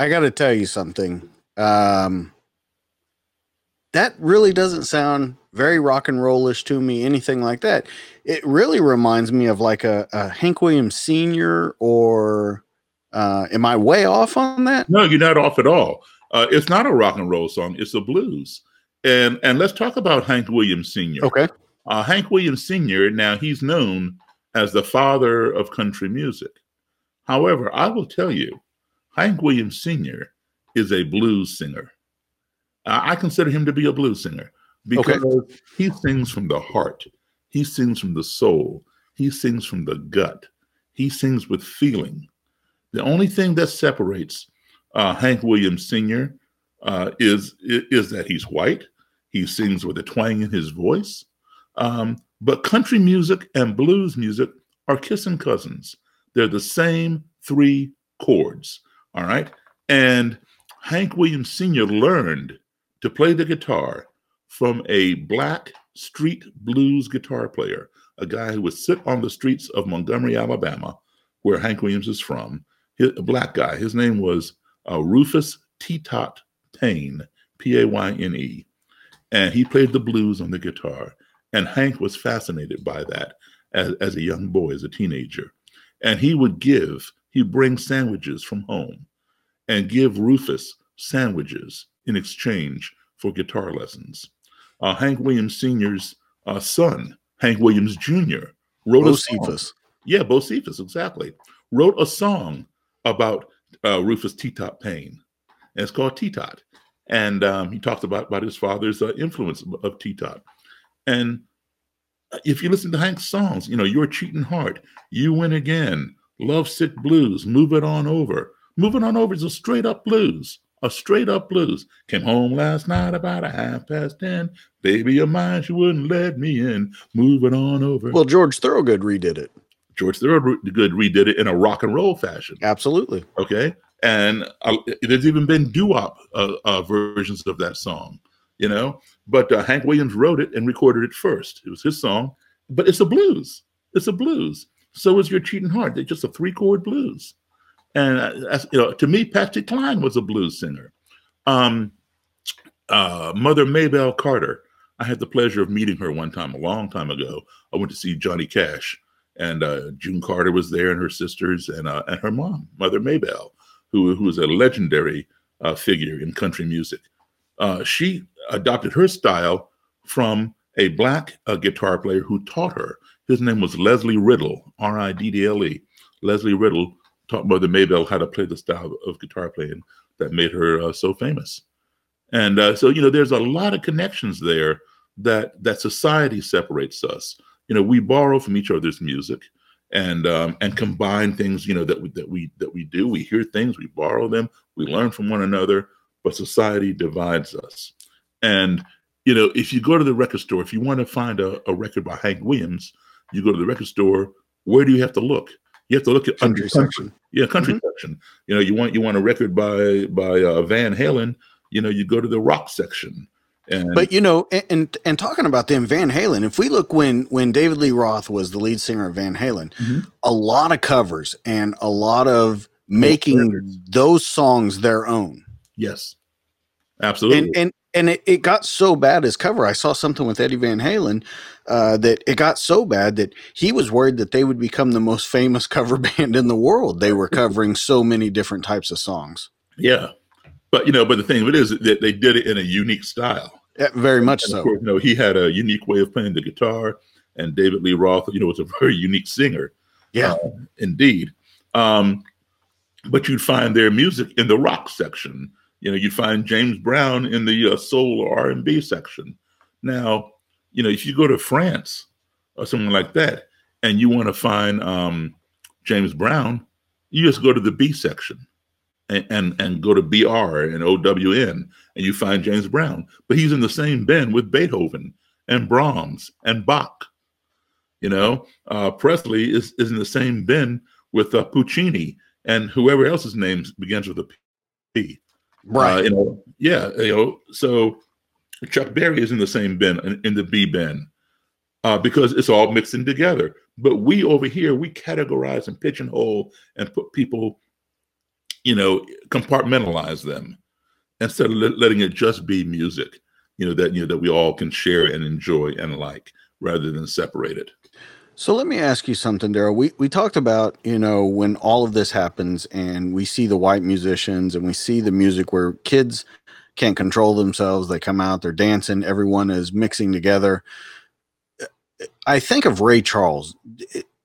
I got to tell you something. Um, that really doesn't sound very rock and rollish to me, anything like that. It really reminds me of like a, a Hank Williams Sr. or uh, am I way off on that? No, you're not off at all. Uh, it's not a rock and roll song; it's a blues. And and let's talk about Hank Williams Sr. Okay. Uh, Hank Williams Sr. Now he's known as the father of country music. However, I will tell you, Hank Williams Sr. is a blues singer. I I consider him to be a blues singer because he sings from the heart. He sings from the soul. He sings from the gut. He sings with feeling. The only thing that separates uh, Hank Williams Sr. Uh, is is that he's white. He sings with a twang in his voice. Um, but country music and blues music are kissing cousins. They're the same three chords. All right. And Hank Williams Sr. learned to play the guitar from a black street blues guitar player, a guy who would sit on the streets of Montgomery, Alabama, where Hank Williams is from. Hi- A black guy. His name was uh, Rufus T-Tot Payne, P A Y N E. And he played the blues on the guitar. And Hank was fascinated by that. as, as a young boy, as a teenager. And he would give, he'd bring sandwiches from home and give Rufus sandwiches in exchange for guitar lessons. Uh, Hank Williams Sr.'s uh, son, Hank Williams Jr., wrote a song. Yeah, Bocephus, exactly. Wrote a song about uh, Rufus T. Tot Payne. And it's called T-Tot. And um, he talks about, about his father's uh, influence of, of T-Tot. And uh, if you listen to Hank's songs, you know, Your Cheating Heart, You Win Again, Love Sick Blues, Move It On Over. Move It On Over is a straight up blues, a straight up blues. Came home last night about a half past 10. Baby of mine, she wouldn't let me in. Move it on over. Well, George Thorogood redid it. George Thorogood redid it in a rock and roll fashion. Absolutely. Okay. And uh, there's even been doo-wop uh, uh, versions of that song, you know. But uh, Hank Williams wrote it and recorded it first. It was his song, but it's a blues. It's a blues. So is your cheating heart. They're just a three-chord blues. And uh, you know, to me, Patsy Cline was a blues singer. Um, uh, Mother Maybelle Carter. I had the pleasure of meeting her one time, a long time ago. I went to see Johnny Cash, and uh, June Carter was there, and her sisters, and uh, and her mom, Mother Maybelle, who who was a legendary uh, figure in country music. Uh, she adopted her style from a black uh, guitar player who taught her. His name was Leslie Riddle, R I D D L E. Leslie Riddle taught Mother Maybelle how to play the style of guitar playing that made her uh, so famous. And uh, so, you know, there's a lot of connections there that that society separates us. You know, we borrow from each other's music and um, and combine things. You know that we that we that we do. We hear things, we borrow them, we learn from one another. But society divides us. And you know, if you go to the record store, if you want to find a, a record by Hank Williams, you go to the record store. Where do you have to look? You have to look at Country section. Yeah, country Mhm. section. You know, you want you want a record by by uh, Van Halen. You know, you go to the rock section. And But you know, and, and and talking about them, Van Halen. If we look when when David Lee Roth was the lead singer of Van Halen, Mhm. a lot of covers and a lot of making those songs their own. yes, absolutely. And and and it, it got so bad as cover. I saw something with Eddie Van Halen uh, that it got so bad that he was worried that they would become the most famous cover band in the world. They were covering so many different types of songs. yeah, but you know, but the thing of it is that they did it in a unique style. Yeah, very much And so. course, you know, he had a unique way of playing the guitar, and David Lee Roth, you know, was a very unique singer. Yeah. uh, indeed. Um, but you'd find their music in the rock section. You know, you'd find James Brown in the uh, soul or R and B section. Now, you know, if you go to France or something like that, and you want to find um, James Brown, you just go to the B section and, and and go to BR and OWN, and you find James Brown. But he's in the same bin with Beethoven and Brahms and Bach. You know, uh, Presley is, is in the same bin with uh, Puccini and whoever else's name begins with a P. Right. Uh, you know, yeah. You know, so Chuck Berry is in the same bin in, in the B bin uh, because it's all mixed in together. But we over here we categorize and pigeonhole and put people, you know, compartmentalize them instead of let- letting it just be music. You know that you know that we all can share and enjoy and like rather than separate it. So let me ask you something, Daryl. We we talked about you know when all of this happens and we see the white musicians and we see the music where kids can't control themselves. They come out, they're dancing. Everyone is mixing together. I think of Ray Charles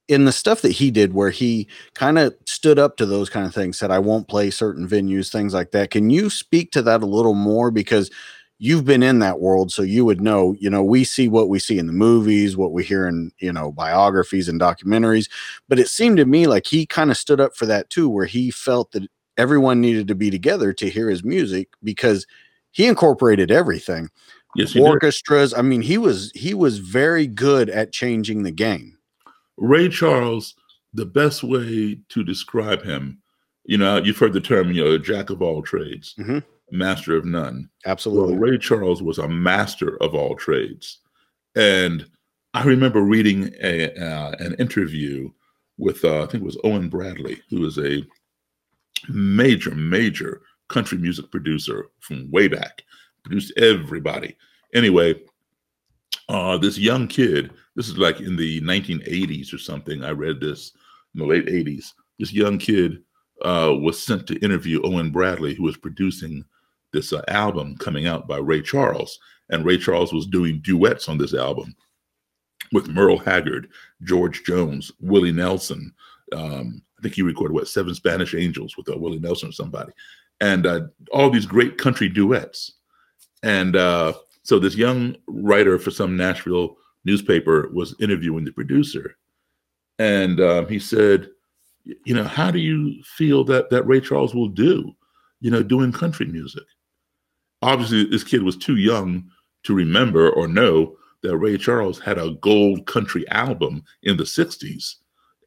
in the stuff that he did, where he kind of stood up to those kind of things. Said, "I won't play certain venues, things like that." Can you speak to that a little more because? You've been in that world so you would know you know we see what we see in the movies what we hear in you know biographies and documentaries but it seemed to me like he kind of stood up for that too where he felt that everyone needed to be together to hear his music because he incorporated everything Yes, he did. orchestras i mean he was he was very good at changing the game Ray Charles, the best way to describe him, you know, you've heard the term, you know, jack of all trades, Mhm. Master of none. absolutely Well, Ray Charles was a master of all trades. And I remember reading a, uh, an interview with, uh, I think it was Owen Bradley, who was a major, major country music producer from way back, produced everybody. Anyway, uh, this young kid, this is like in the 1980s or something. I read this in the late 80s. This young kid uh, was sent to interview Owen Bradley, who was producing this uh, album coming out by Ray Charles. And Ray Charles was doing duets on this album with Merle Haggard, George Jones, Willie Nelson. Um, I think he recorded what seven Spanish Angels with uh, Willie Nelson or somebody, and uh, all these great country duets. And uh, so this young writer for some Nashville newspaper was interviewing the producer, and um, he said, "You know, how do you feel that that Ray Charles will do, you know, doing country music?" Obviously, this kid was too young to remember or know that Ray Charles had a gold country album in the '60s.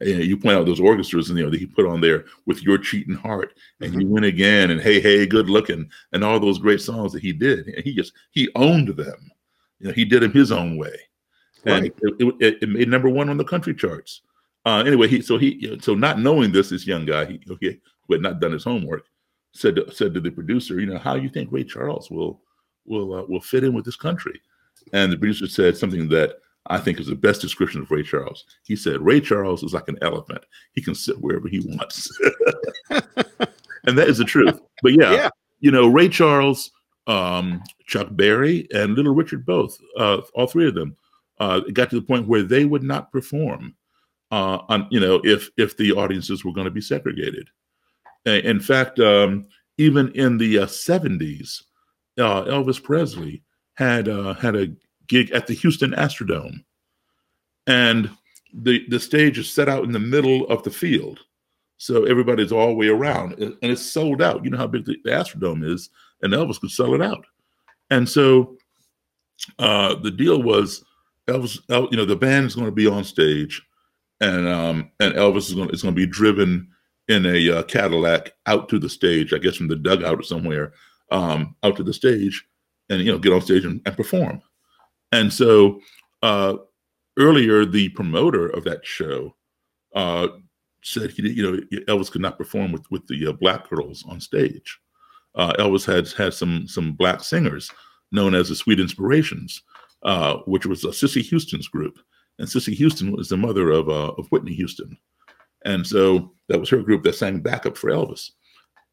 And you point out those orchestras, and you know that he put on there with "Your Cheating Heart" and Mm-hmm. "You Win Again" and "Hey Hey Good Looking" and all those great songs that he did. And he just he owned them. You know, he did them his own way, and it, it, it made number one on the country charts. Uh, anyway, he so he so not knowing this, this young guy, he, he who had not done his homework, said to, said to the producer, you know, how you think Ray Charles will will uh, will fit in with this country? And the producer said something that I think is the best description of Ray Charles. He said, Ray Charles is like an elephant. He can sit wherever he wants. and that is the truth. But yeah, Yeah. you know, Ray Charles, um, Chuck Berry, and Little Richard both, uh, all three of them, uh, got to the point where they would not perform uh, on, you know, if if the audiences were going to be segregated. In fact, um, even in the uh, 70s, uh, Elvis Presley had uh, had a gig at the Houston Astrodome, and the the stage is set out in the middle of the field, so everybody's all the way around, and and it's sold out. You know how big the, the Astrodome is, and Elvis could sell it out, and so uh, the deal was Elvis. El, you know, the band is going to be on stage, and um, and Elvis is going is going to be driven in a uh, Cadillac out to the stage. I guess from the dugout or somewhere um, out to the stage, and you know get on stage and, and perform. And so uh, earlier, the promoter of that show uh, said he, you know, Elvis could not perform with with the uh, black girls on stage. Uh, Elvis had had some some black singers known as the Sweet Inspirations, uh, which was uh, Cissy Houston's group, and Cissy Houston was the mother of of Whitney Houston, and so that was her group that sang backup for Elvis,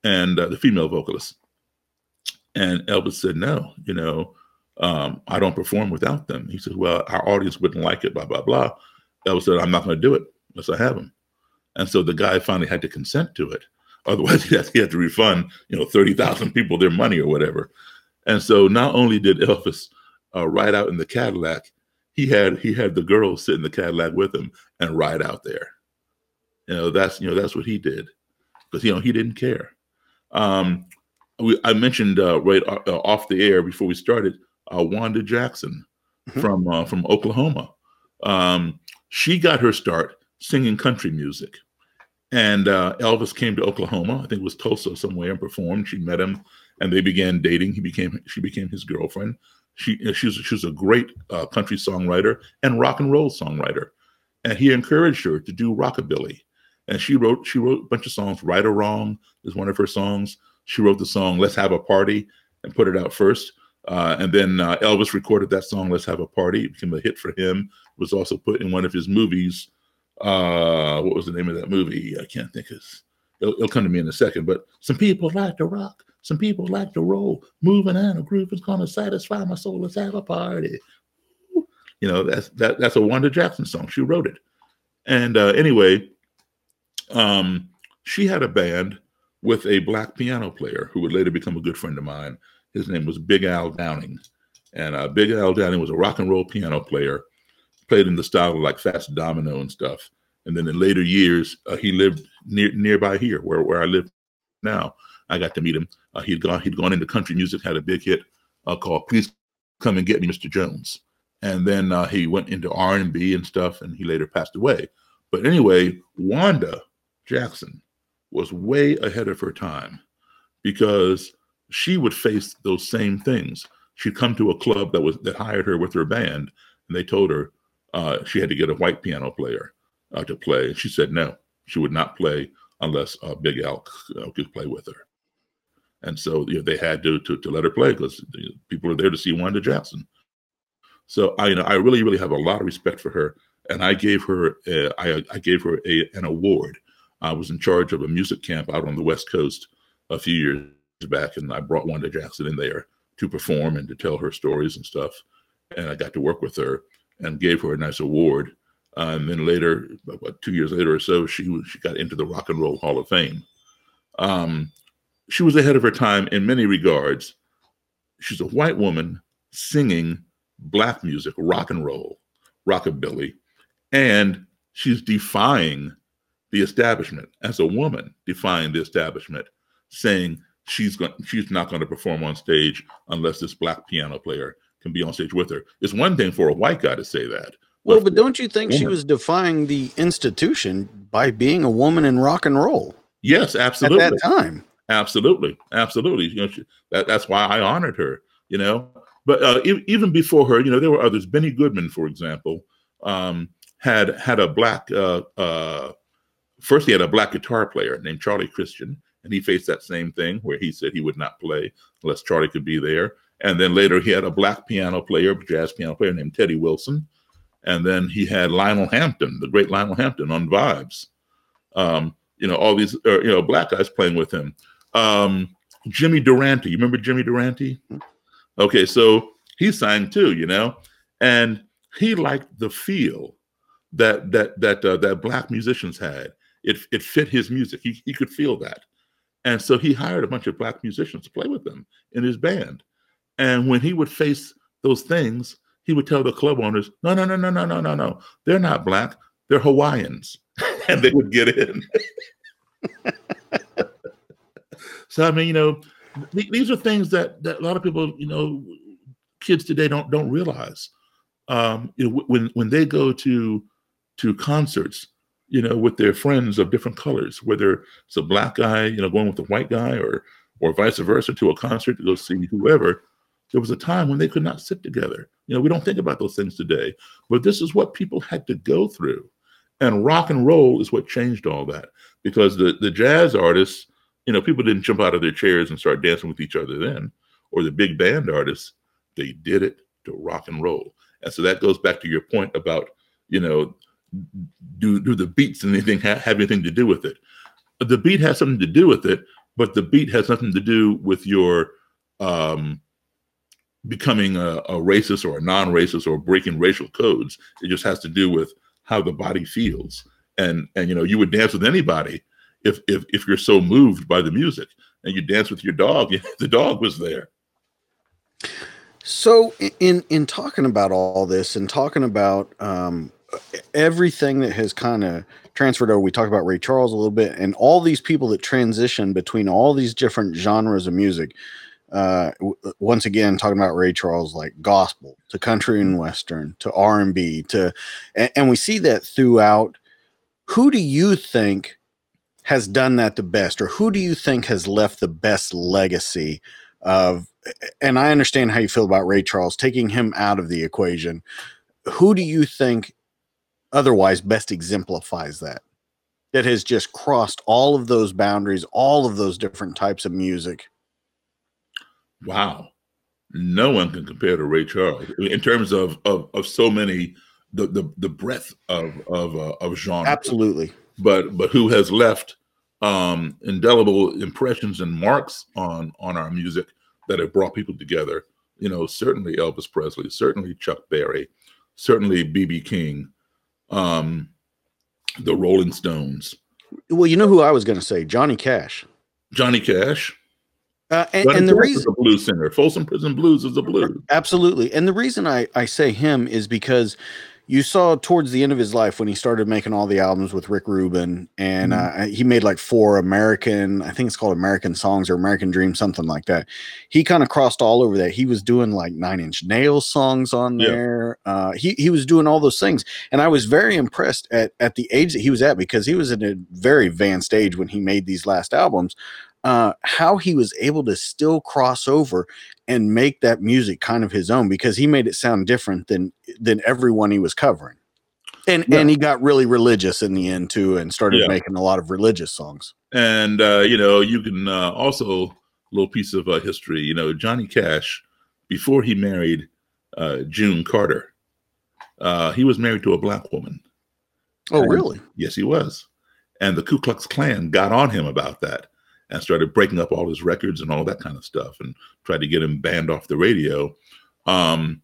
and uh, the female vocalist. And Elvis said, "No, you know, um, I don't perform without them." He said, "Well, our audience wouldn't like it." Blah blah blah. Elvis said, "I'm not going to do it unless I have them." And so the guy finally had to consent to it. Otherwise, he had, he had to refund, you know, thirty thousand people their money or whatever. And so not only did Elvis uh, ride out in the Cadillac, he had he had the girls sit in the Cadillac with him and ride out there. You know, that's you know that's what he did because you know he didn't care. Um, we, I mentioned uh, right uh, off the air before we started uh, Wanda Jackson from uh, from Oklahoma. Um, she got her start singing country music, and uh, Elvis came to Oklahoma. I think it was Tulsa somewhere and performed. She met him, and they began dating. He became she became his girlfriend. She she was, she was a great uh, country songwriter and rock and roll songwriter, and he encouraged her to do rockabilly. And she wrote she wrote a bunch of songs. Right or Wrong is one of her songs. She wrote the song "Let's Have a Party" and put it out first. Uh, and then uh, Elvis recorded that song "Let's Have a Party." It became a hit for him. It was also put in one of his movies. Uh, what was the name of that movie? I can't think of. It'll, it'll come to me in a second. But some people like to rock. Some people like to roll. Moving and a groove is gonna satisfy my soul. Let's have a party. You know that's that that's a Wanda Jackson song. She wrote it. And uh, anyway, um, she had a band with a black piano player who would later become a good friend of mine. His name was Big Al Downing. And uh, Big Al Downing was a rock and roll piano player, played in the style of like Fats Domino and stuff. And then in later years, uh, he lived near nearby here, where, where I live now. I got to meet him. Uh, he'd gone he'd gone into country music, had a big hit uh, called "Please Come and Get Me, Mr. Jones," and then uh, he went into R and B and stuff, and he later passed away. But anyway, Wanda Jackson was way ahead of her time because she would face those same things. She'd come to a club that was that hired her with her band, and they told her uh, she had to get a white piano player uh, to play. And she said no, she would not play unless uh, Big Al uh, could play with her. And so you know, they had to, to to let her play because people are there to see Wanda Jackson. So I, you know, I really, really have a lot of respect for her, and I gave her, uh, I, I gave her a, an award. I was in charge of a music camp out on the West Coast a few years back, and I brought Wanda Jackson in there to perform and to tell her stories and stuff. And I got to work with her and gave her a nice award. Uh, and then later, about two years later or so, she she got into the Rock and Roll Hall of Fame. Um, she was ahead of her time in many regards. She's a white woman singing black music, rock and roll, rockabilly, and she's defying the establishment as a woman, defying the establishment, saying she's going she's not going to perform on stage unless this black piano player can be on stage with her. It's one thing for a white guy to say that. Well, but don't you think she was defying the institution by being a woman in rock and roll? Yes, absolutely. At that time. Absolutely, absolutely. You know, she, that, that's why I honored her. You know, but uh, e- even before her, you know, there were others. Benny Goodman, for example, um, had had a black. Uh, uh, first, he had a black guitar player named Charlie Christian, and he faced that same thing where he said he would not play unless Charlie could be there. And then later, he had a black piano player, jazz piano player named Teddy Wilson, and then he had Lionel Hampton, the great Lionel Hampton, on Vibes. Um, you know, all these, uh, you know, black guys playing with him. Um, Jimmy Durante, you remember Jimmy Durante? Okay, so he sang too, you know, and he liked the feel that that that uh, that black musicians had. It it fit his music. He he could feel that, and so he hired a bunch of black musicians to play with him in his band. And when he would face those things, he would tell the club owners, "No, no, no, no, no, no, no, no. They're not black. They're Hawaiians," and they would get in. so I mean, you know, th- these are things that that a lot of people, you know, kids today don't don't realize. Um, you know, when when they go to to concerts, you know, with their friends of different colors, whether it's a black guy, you know, going with a white guy, or or vice versa, to a concert to go see whoever. There was a time when they could not sit together. You know, we don't think about those things today, but this is what people had to go through. And rock and roll is what changed all that because the, the jazz artists, you know, people didn't jump out of their chairs and start dancing with each other then, or the big band artists, they did it to rock and roll. And so that goes back to your point about, you know, do do the beats and anything ha- have anything to do with it? The beat has something to do with it, but the beat has nothing to do with your um, becoming a, a racist or a non-racist or breaking racial codes. It just has to do with how the body feels. And and you know, you would dance with anybody if if if you're so moved by the music, and you dance with your dog. the dog was there. So in in talking about all this and talking about um, everything that has kind of transferred over, we talked about Ray Charles a little bit, and all these people that transition between all these different genres of music. Uh, w- once again, talking about Ray Charles, like gospel to country and western to R and B to, and, and we see that throughout. Who do you think has done that the best, or who do you think has left the best legacy of? And I understand how you feel about Ray Charles taking him out of the equation. Who do you think otherwise best exemplifies that? That has just crossed all of those boundaries, all of those different types of music. Wow, no one can compare to Ray Charles in terms of of, of so many the the, the breadth of of uh, of genre. Absolutely. But but who has left um, indelible impressions and marks on on our music that have brought people together? You know, certainly Elvis Presley, certainly Chuck Berry, certainly BB King, um, the Rolling Stones, Well, you know who I was going to say? Johnny Cash. Johnny Cash. Uh, and, and the Cash reason the blues singer. Folsom Prison Blues is a blues. Absolutely. And the reason I, I say him is because you saw towards the end of his life when he started making all the albums with Rick Rubin, and uh, he made like four American, I think it's called American Songs or American Dream, something like that. He kind of crossed all over that. He was doing like Nine Inch Nails songs on Yeah. there. Uh, he he was doing all those things, and I was very impressed at at the age that he was at because he was in a very advanced age when he made these last albums. Uh, how he was able to still cross over and make that music kind of his own because he made it sound different than than everyone he was covering. And Yeah. and he got really religious in the end too and started Yeah. making a lot of religious songs. And uh, you know, you can uh, also a little piece of uh, history. You know, Johnny Cash, before he married uh, June Carter. Uh, he was married to a black woman. Oh, And- really? Yes, he was. And the Ku Klux Klan got on him about that and started breaking up all his records and all that kind of stuff and tried to get him banned off the radio. Um,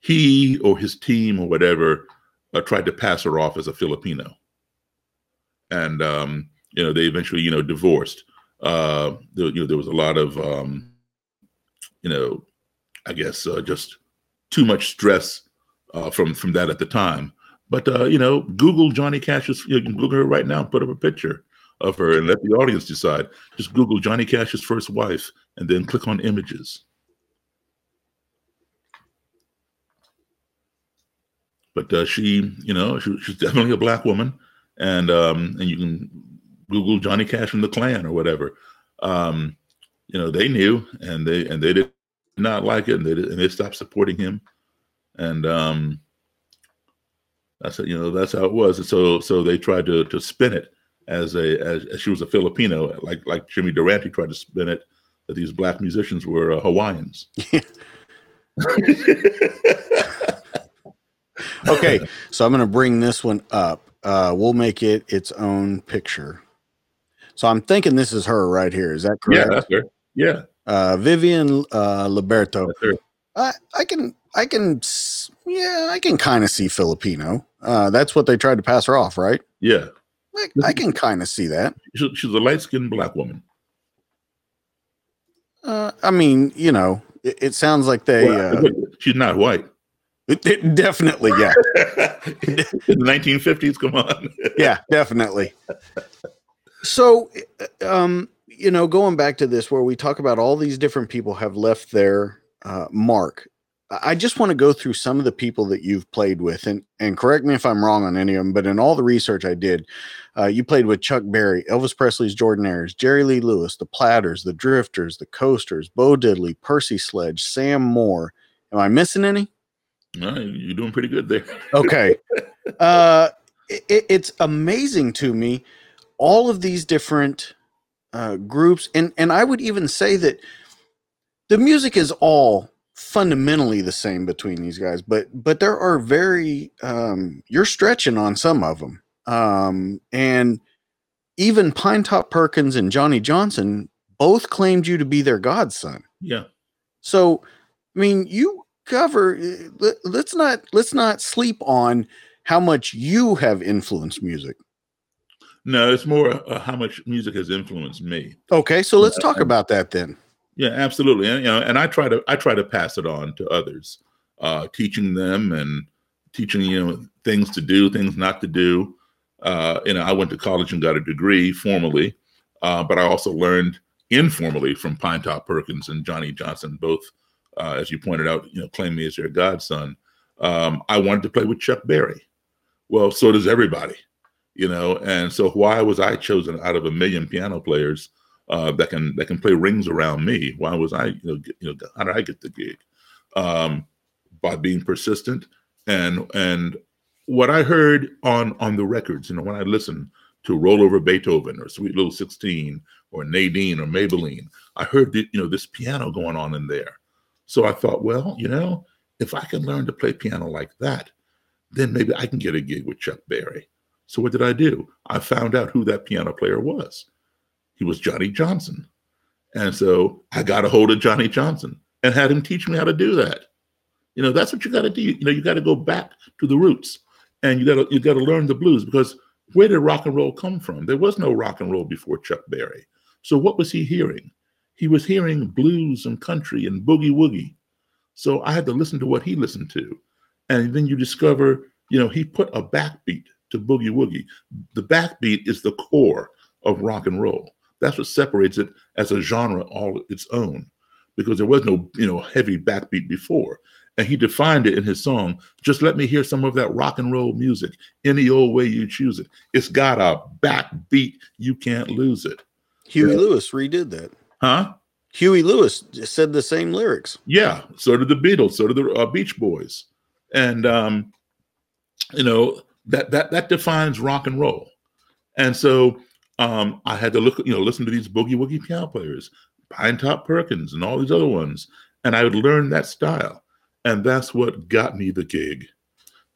he or his team or whatever uh, tried to pass her off as a Filipino. And, um, you know, they eventually, you know, divorced. Uh, there, you know, there was a lot of, um, you know, I guess uh, just too much stress uh, from from that at the time. But uh, you know, Google Johnny Cash's. You can Google her right now. And put up a picture of her and let the audience decide. Just Google Johnny Cash's first wife, and then click on images. But uh, she, you know, she, she's definitely a black woman, and um, and you can Google Johnny Cash and the Klan or whatever. Um, you know, they knew, and they and they did not like it, and they did- and they stopped supporting him, and um, that's you know that's how it was. And so so they tried to to spin it as a as, as she was a Filipino, like like Jimmy Durante tried to spin it that these black musicians were uh, Hawaiians. Okay, so I'm going to bring this one up. Uh, we'll make it its own picture. So I'm thinking this is her right here. Is that yeah, correct? that's her. Yeah, Uh, Vivian uh, Liberto. I, I can, I can, yeah, I can kind of see Filipino. Uh, that's what they tried to pass her off, right? Yeah, I, I can kind of see that. She's a light skinned black woman. Uh, I mean, you know, it, it sounds like they Well, uh, she's not white. it- it definitely, yeah, In the 1950s, come on. yeah, definitely. So, uh, um, you know, going back to this, where we talk about all these different people have left their uh, mark. I just want to go through some of the people that you've played with, and and correct me if I'm wrong on any of them. But in all the research I did, uh, you played with Chuck Berry, Elvis Presley's Jordanaires, Jerry Lee Lewis, the Platters, the Drifters, the Coasters, Bo Diddley, Percy Sledge, Sam Moore. Am I missing any? No, you're doing pretty good there. Okay. uh, it, it's amazing to me all of these different uh, groups, and and I would even say that the music is all fundamentally the same between these guys, but but there are very um, you're stretching on some of them, um, and even Pinetop Perkins and Johnny Johnson both claimed you to be their godson. Yeah. So, I mean, you cover. uh, Let, let's not let's not sleep on how much you have influenced music. No, it's more uh, how much music has influenced me. Okay, so let's talk about that then. Yeah, absolutely. And you know, and I try to I try to pass it on to others, uh, teaching them and teaching you know things to do, things not to do. Uh, you know, I went to college and got a degree formally, uh, but I also learned informally from Pinetop Perkins and Johnny Johnson, both, uh, as you pointed out, you know, claim me as their godson. Um, I wanted to play with Chuck Berry. Well, so does everybody, you know. And so, why was I chosen out of a million piano players? Uh, that can that can play rings around me. Why was I, you know, get, you know, how did I get the gig? Um, by being persistent and and what I heard on on the records, you know, when I listened to Roll Over Beethoven or Sweet Little Sixteen or Nadine or Maybellene, I heard that, you know this piano going on in there. So I thought, well, you know, if I can learn to play piano like that, then maybe I can get a gig with Chuck Berry. So what did I do? I found out who that piano player was he was Johnny Johnson. And so I got a hold of Johnny Johnson and had him teach me how to do that. You know, that's what you got to do. You know, you got to go back to the roots and you got to you got to learn the blues because where did rock and roll come from? There was no rock and roll before Chuck Berry. So what was he hearing? He was hearing blues and country and boogie woogie. So I had to listen to what he listened to. And then you discover, you know, he put a backbeat to boogie woogie. The backbeat is the core of rock and roll. That's what separates it as a genre all its own, because there was no you know heavy backbeat before. And he defined it in his song. Just let me hear some of that rock and roll music, any old way you choose it. It's got a backbeat, you can't lose it, Huey Lewis redid that. huh? Huey Lewis said the same lyrics. Yeah. So did the Beatles. So did the uh, Beach Boys, and um, you know that that that defines rock and roll. And so um, I had to look, you know, listen to these boogie woogie piano players, Pinetop Perkins, and all these other ones, and I would learn that style. and that's what got me the gig.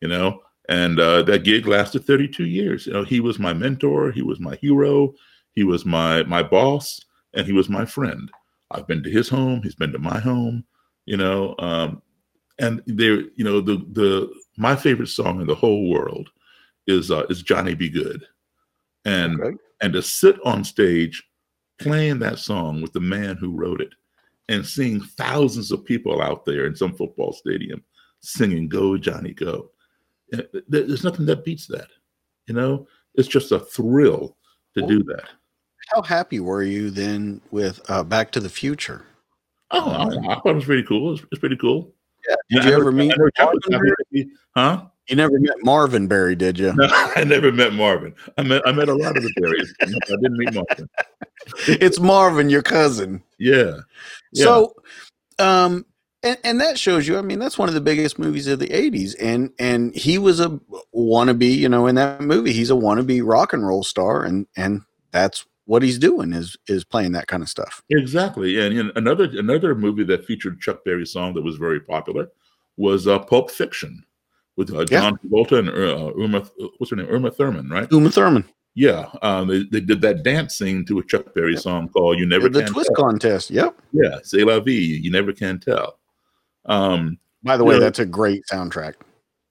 You know, and uh, that gig lasted 32 years. You know, he was my mentor, he was my hero, he was my my boss, and he was my friend. I've been to his home, he's been to my home. You know, um, and there, you know, the the my favorite song in the whole world is uh, is Johnny B. Goode, and Okay. And to sit on stage playing that song with the man who wrote it, and seeing thousands of people out there in some football stadium singing "Go Johnny Go," there's nothing that beats that. You know, it's just a thrill to do that. How happy were you then with uh, Back to the Future? Oh, I, I thought it was pretty cool. It's, it's pretty cool. Yeah. Yeah, Did you I ever meet I know Chuck was Huh? You never met Marvin Berry, did you? No, I never met Marvin. I met I met a lot of the Berries. I didn't meet Marvin. it's Marvin, your cousin. Yeah. yeah. So, um, and, and that shows you. I mean, that's one of the biggest movies of the '80s, and and he was a wannabe. You know, in that movie, he's a wannabe rock and roll star, and and that's what he's doing is is playing that kind of stuff. Exactly, and you know, another another movie that featured Chuck Berry's song that was very popular was uh, Pulp Fiction with uh, Yeah. John Travolta and uh, Uma. What's her name? Uma Thurman, right? Uma Thurman, Yeah, um, they, they did that dance scene to a Chuck Berry song called "You Never the Can twist Tell." contest. Yep. Yeah, "C'est la vie." You never can tell. Um, By the way, Yeah. that's a great soundtrack.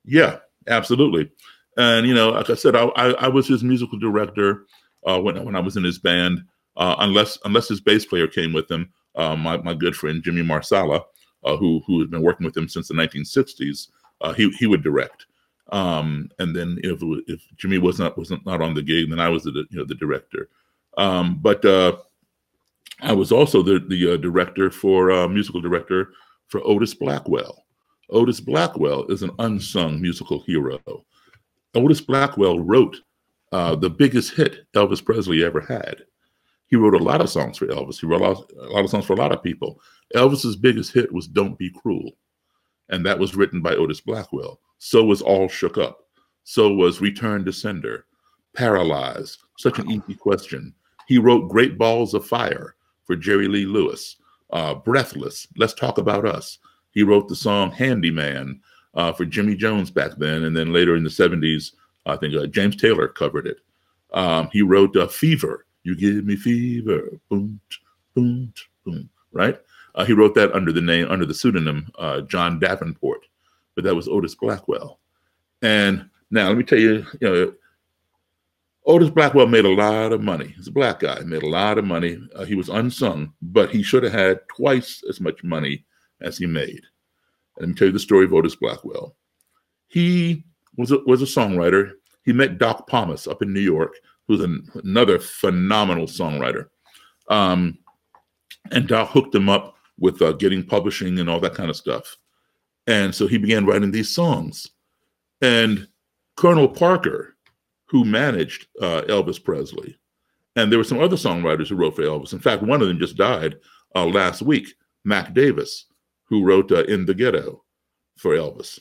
Yeah, absolutely. And you know, like I said, I I, I was his musical director uh, when when I was in his band. Uh, unless unless his bass player came with him, uh, my my good friend Jimmy Marsala, uh, who who had been working with him since the 1960s, uh, he he would direct. Um, and then if if Jimmy was not was not on the gig, then I was the you know the director. Um, but uh, I was also the the uh, director for uh, musical director for Otis Blackwell. Otis Blackwell is an unsung musical hero. Otis Blackwell wrote uh, the biggest hit Elvis Presley ever had. He wrote a lot of songs for Elvis. He wrote a lot, a lot of songs for a lot of people. Elvis's biggest hit was "Don't Be Cruel," and that was written by Otis Blackwell. So was "All Shook Up." So was "Return to Sender," "Paralyzed." Such an easy question. He wrote "Great Balls of Fire" for Jerry Lee Lewis. Uh, "Breathless." Let's talk about us. He wrote the song "Handyman" uh, for Jimmy Jones back then, and then later in the '70s, I think uh, James Taylor covered it. Um, he wrote uh, "Fever." You give me fever, boom, boom, boom. Right? Uh, he wrote that under the name, under the pseudonym uh, John Davenport, but that was Otis Blackwell. And now let me tell you, you know, Otis Blackwell made a lot of money. He's a black guy, made a lot of money. Uh, he was unsung, but he should have had twice as much money as he made. And let me tell you the story of Otis Blackwell. He was a, was a songwriter. He met Doc Pomus up in New York, who's an, another phenomenal songwriter. Um, and Doc hooked him up with uh, getting publishing and all that kind of stuff. And so he began writing these songs. And Colonel Parker, who managed uh, Elvis Presley, and there were some other songwriters who wrote for Elvis. In fact, one of them just died uh, last week, Mac Davis, who wrote uh, In the Ghetto for Elvis.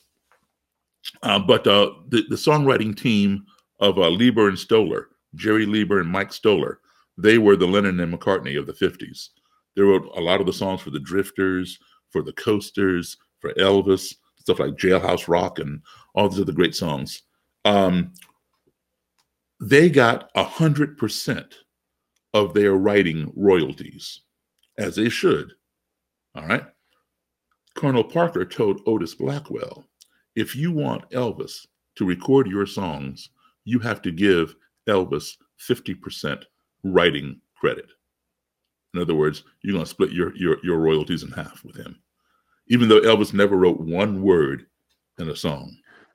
Uh, but uh, the, the songwriting team of Leiber and Stoller, Jerry Leiber and Mike Stoller, they were the Lennon and McCartney of the 50s. They wrote a lot of the songs for the Drifters, for the Coasters, for Elvis, stuff like Jailhouse Rock and all these other great songs. Um, they got a hundred percent of their writing royalties, as they should. All right. Colonel Parker told Otis Blackwell, if you want Elvis to record your songs, you have to give Elvis 50% writing credit. In other words, you're going to split your, your, your royalties in half with him, even though Elvis never wrote one word in a song.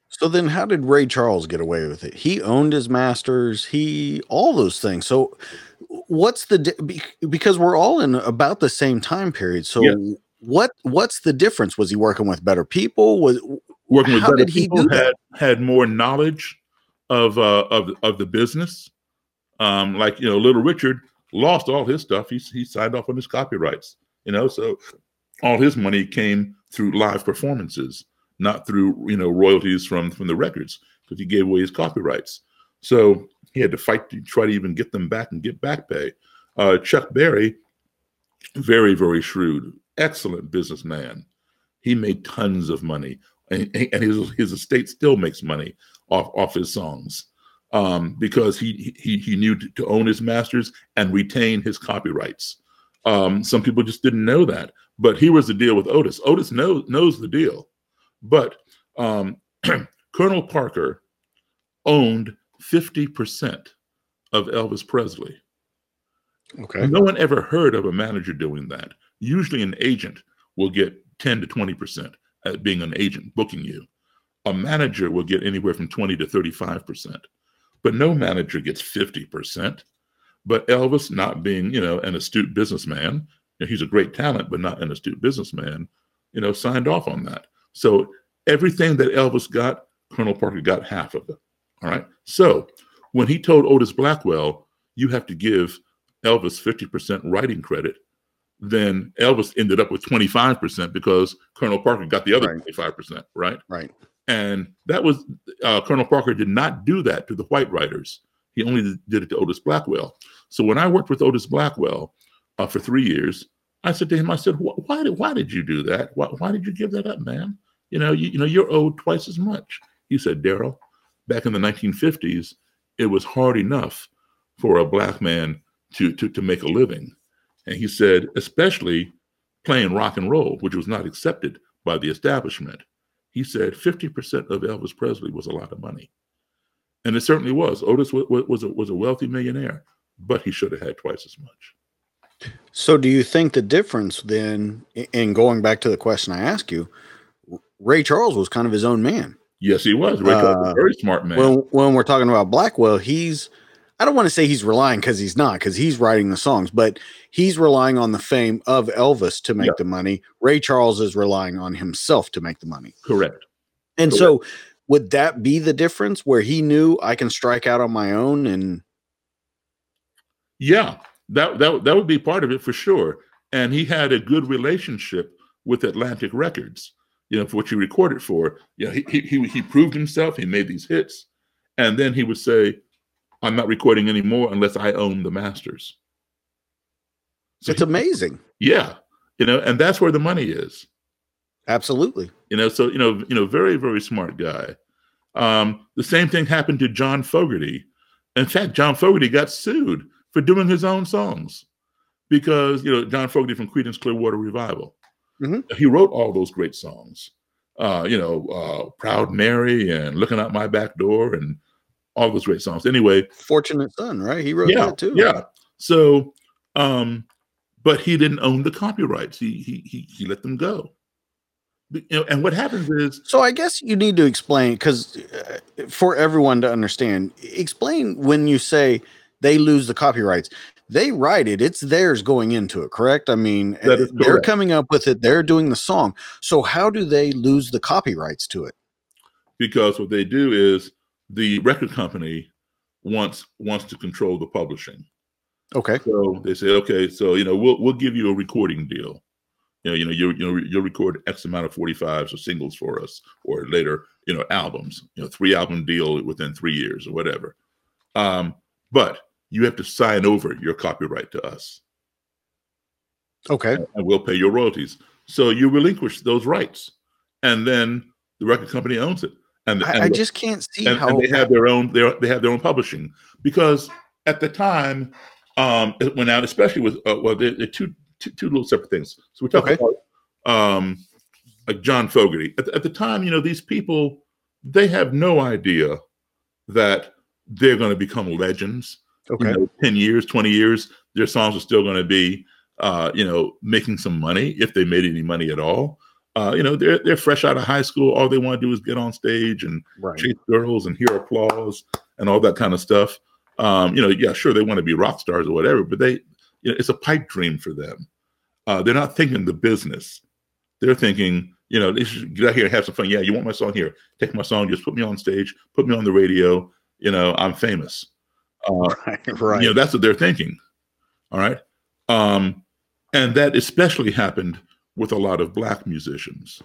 So then, how did Ray Charles get away with it? He owned his masters. He all those things. So, what's the di- because we're all in about the same time period. So, Yeah. what what's the difference? Was he working with better people? Was working with how better did he people had had more knowledge of uh of of the business um like you know little richard lost all his stuff. He, he signed off on his copyrights you know so all his money came through live performances not through you know royalties from from the records because he gave away his copyrights. So he had to fight to try to even get them back and get back pay. Uh chuck berry very very shrewd excellent businessman. He made tons of money, and, and his his estate still makes money off off his songs um, because he he he knew to, own his masters and retain his copyrights. Um, some people just didn't know that, but here was the deal with Otis. Otis knows knows the deal, but um, Colonel Parker owned fifty percent of Elvis Presley. Okay. No one ever heard of a manager doing that. Usually, an agent will get 10 to 20% at being an agent booking you. A manager will get anywhere from 20 to 35%. But no manager gets 50%. But Elvis, not being, you know, an astute businessman, you know, he's a great talent, but not an astute businessman, you know, signed off on that. So everything that Elvis got, Colonel Parker got half of it. All right. So when he told Otis Blackwell, you have to give Elvis 50% writing credit, then Elvis ended up with 25% because Colonel Parker got the other Right. 25%, right? Right. And that was uh, Colonel Parker did not do that to the white writers. He only did it to Otis Blackwell. So when I worked with Otis Blackwell uh, for three years, I said to him, I said, why did why did you do that? Why, why did you give that up, man? You know, you, you know, you're owed twice as much. He said, Daryl, back in the 1950s, it was hard enough for a black man to, to, to make a living. And he said, especially playing rock and roll, which was not accepted by the establishment. He said 50% of Elvis Presley was a lot of money. And it certainly was. Otis was, was, a, was a wealthy millionaire, but he should have had twice as much. So, do you think the difference then, in going back to the question I asked you, Ray Charles was kind of his own man. Yes, he was. Ray Charles was a Uh, very smart man. When when we're talking about Blackwell, he's I don't want to say he's relying because he's not because he's writing the songs, but he's relying on the fame of Elvis to make Yeah. the money. Ray Charles is relying on himself to make the money. Correct. And so, would that be the difference where he knew I can strike out on my own and Yeah, that that that would be part of it for sure. And he had a good relationship with Atlantic Records, you know, for what he recorded for. You know, he he he, he proved himself. He made these hits, and then he would say, "I'm not recording anymore unless I own the masters." So it's he- amazing. yeah, you know, and that's where the money is. Absolutely. You know, so you know, you know, very very smart guy. Um, the same thing happened to John Fogerty. In fact, John Fogerty got sued for doing his own songs because you know John Fogerty from Creedence Clearwater Revival. Mhm. He wrote all those great songs. Uh, you know, uh, Proud Mary and Looking Out My Back Door and all those great songs. Anyway, Fortunate son, right? He wrote yeah, that too. yeah. So, um, but he didn't own the copyrights. He he he, he let them go. But, You know, and what happens is So I guess you need to explain because uh, for everyone to understand, explain when you say they lose the copyrights. They write it; it's theirs going into it. Correct? I mean, they're coming up with it. They're doing the song. So how do they lose the copyrights to it? because what they do is the record company wants wants to control the publishing. Okay. So they say, okay, so you know, we'll we'll give you a recording deal. You know, you know, you you you'll record X amount of 45s or singles for us, or later, you know, albums. You know, three album deal within three years or whatever. Um, but you have to sign over your copyright to us, Okay. and we'll pay your royalties. So you relinquish those rights, and then the record company owns it. And, I, and I just can't see and, how. and they have their own their, they have their own publishing because at the time um it went out especially with uh, well they're, they're two, two two little separate things so we're talking Okay. about um like john fogerty at, the- at the time you know these people they have no idea that they're going to become legends okay. you know, 10 years 20 years their songs are still going to be uh you know making some money if they made any money at all uh you know they're they're fresh out of high school all they want to do is get on stage and right. chase girls and hear applause and all that kind of stuff. Um, you know, yeah, sure, they want to be rock stars or whatever, but they, you know, it's a pipe dream for them. Uh, they're not thinking the business. They're thinking, you know, they should get out here and have some fun. Yeah, you want my song here? Take my song, just put me on stage, put me on the radio. You know, I'm famous. Uh, Right. Right. you know, that's what they're thinking. All right. Um, and that especially happened with a lot of black musicians.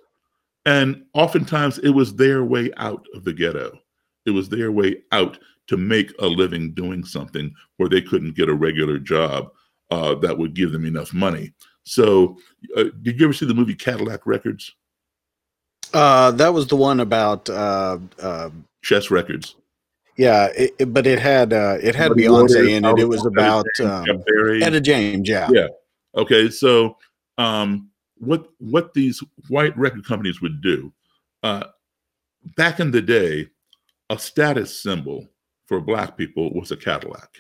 And oftentimes it was their way out of the ghetto. It was their way out to make a living doing something where they couldn't get a regular job uh, that would give them enough money. So, uh, did you ever see the movie Cadillac Records? Uh, that was the one about uh, uh, Chess Records. yeah, it, but it had uh, it had Beyonce in it. It was Etta about James, um, Etta James. Yeah, Yeah. Okay, so um, what what these white record companies would do uh, back in the day, a status symbol for black people was a Cadillac.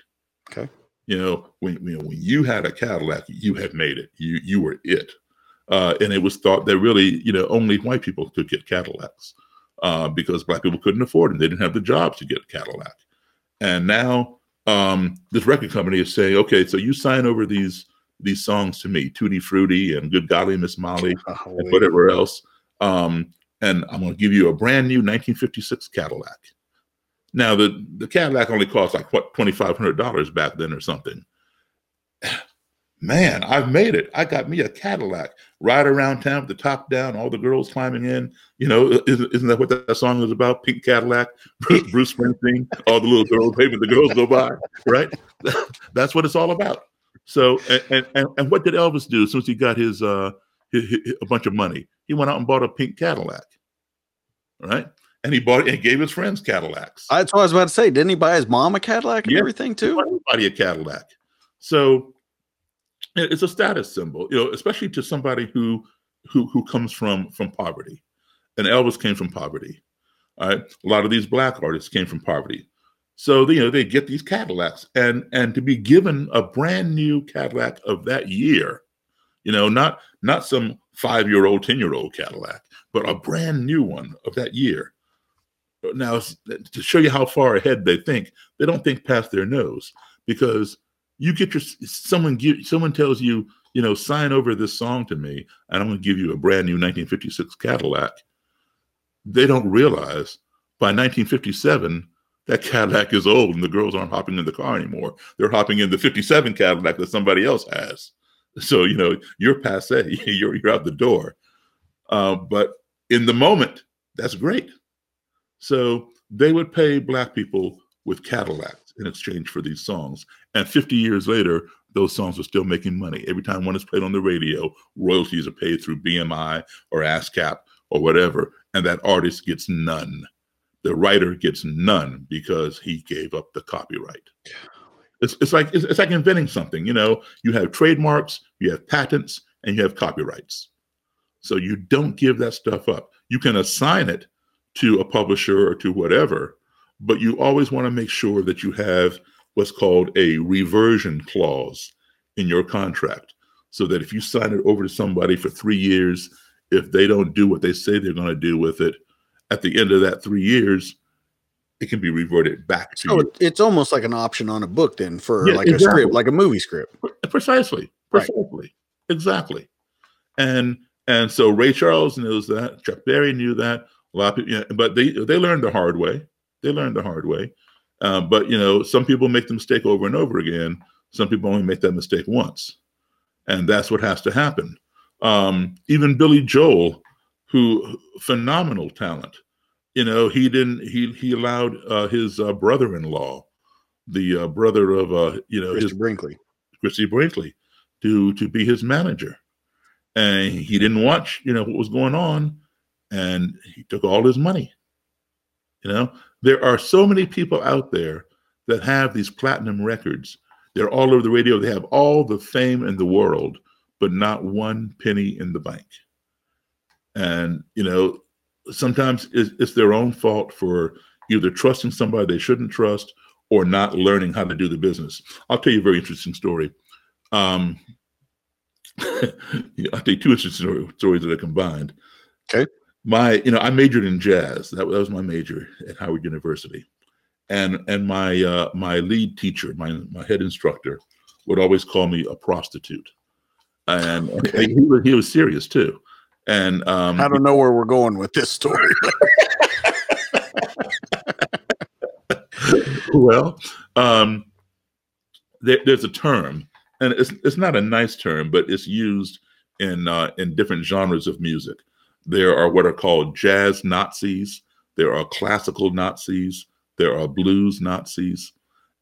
Okay. You know, when you know when you had a Cadillac, you had made it. You you were it, uh, and it was thought that really you know only white people could get Cadillacs uh, because black people couldn't afford them. They didn't have the jobs to get a Cadillac. And now um, this record company is saying, okay, so you sign over these these songs to me, Tutti Frutti and Good Golly Miss Molly and whatever else, um, and I'm going to give you a brand new 1956 Cadillac. Now the the Cadillac only cost like what twenty five hundred dollars back then or something. Man, I've made it. I got me a Cadillac. Ride around town with the top down, all the girls climbing in. You know, isn't, isn't that what that song is about? Pink Cadillac, Bruce, Bruce Springsteen, all the little girls, hey, the girls go by, right? That's what it's all about. So, and, and and what did Elvis do since he got his uh his, his- a bunch of money? He went out and bought a pink Cadillac, right? And he bought and gave his friends Cadillacs. that's what I was about to say. Didn't he buy his mom a Cadillac and Yeah. everything too? Everybody a Cadillac. So it's a status symbol, you know, especially to somebody who who who comes from from poverty. And Elvis came from poverty. All right. A lot of these black artists came from poverty. So you know they get these Cadillacs and and to be given a brand new Cadillac of that year, you know, not not some five year old, ten year old Cadillac, but a brand new one of that year. Now, to show you how far ahead they think, they don't think past their nose because you get your someone give someone tells you, you know, sign over this song to me, and I'm going to give you a brand new 1956 Cadillac. They don't realize by 1957 that Cadillac is old and the girls aren't hopping in the car anymore. They're hopping in the 57 Cadillac that somebody else has. So you know you're passe. You're you're out the door. Uh, but in the moment, that's great. So they would pay black people with Cadillacs in exchange for these songs. And 50 years later, those songs are still making money. Every time one is played on the radio, royalties are paid through BMI or ASCAP or whatever, and that artist gets none. The writer gets none because he gave up the copyright. It's, it's like it's, it's like inventing something. You know, you have trademarks, you have patents, and you have copyrights. So you don't give that stuff up. You can assign it to a publisher or to whatever, but you always want to make sure that you have what's called a reversion clause in your contract so that if you sign it over to somebody for three years, if they don't do what they say they're going to do with it, at the end of that three years, it can be reverted back to So you. it's almost like an option on a book then for Yeah, like a script, like a movie script. Precisely, Right. precisely, exactly. And and so Ray Charles knows that. Chuck Berry knew that. A lot of people, yeah, but they they learned the hard way. They learned the hard way. Uh, but you know, some people make the mistake over and over again. Some people only make that mistake once, and that's what has to happen. Um, even Billy Joel, who phenomenal talent, you know, he didn't. He he allowed uh, his uh, brother-in-law, the uh, brother of uh, you know Mr. his Brinkley. Christie Brinkley to to be his manager. And he didn't watch, you know, what was going on, and he took all his money. You know, there are so many people out there that have these platinum records. They're all over the radio. They have all the fame in the world, but not one penny in the bank. And you know, sometimes it's, it's their own fault for either trusting somebody they shouldn't trust or not learning how to do the business. I'll tell you a very interesting story. Um, yeah, I'll tell you two interesting story- stories that are combined. Okay. My, you know, I majored in jazz. That, was- that was my major at Howard University, and and my uh, my lead teacher, my my head instructor, would always call me a prostitute, and Okay. he, was, he was serious too. And um, I don't know where we're going with this story. well, um, there, there's a term, and it's it's not a nice term, but it's used in uh, in different genres of music. There are what are called jazz Nazis. There are classical Nazis. There are blues Nazis,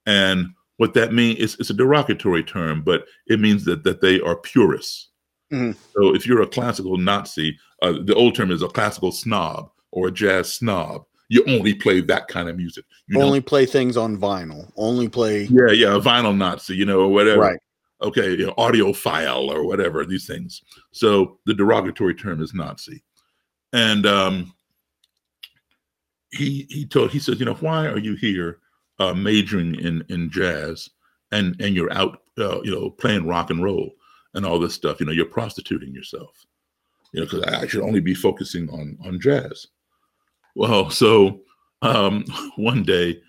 and what that means is it's a derogatory term, but it means that that they are purists. Mhm. So if you're a classical Nazi, uh, the old term is a classical snob or a jazz snob. You only play that kind of music. You Only play things on vinyl. Only play yeah, yeah, a vinyl Nazi, you know, or whatever. right. Okay, you know, audiophile or whatever, these things. So the derogatory term is Nazi. And um, he he told he says, you know, why are you here uh, majoring in in jazz and and you're out uh, you know playing rock and roll and all this stuff? You know, you're prostituting yourself. You know, because I should only be focusing on on jazz. Well, so um, one day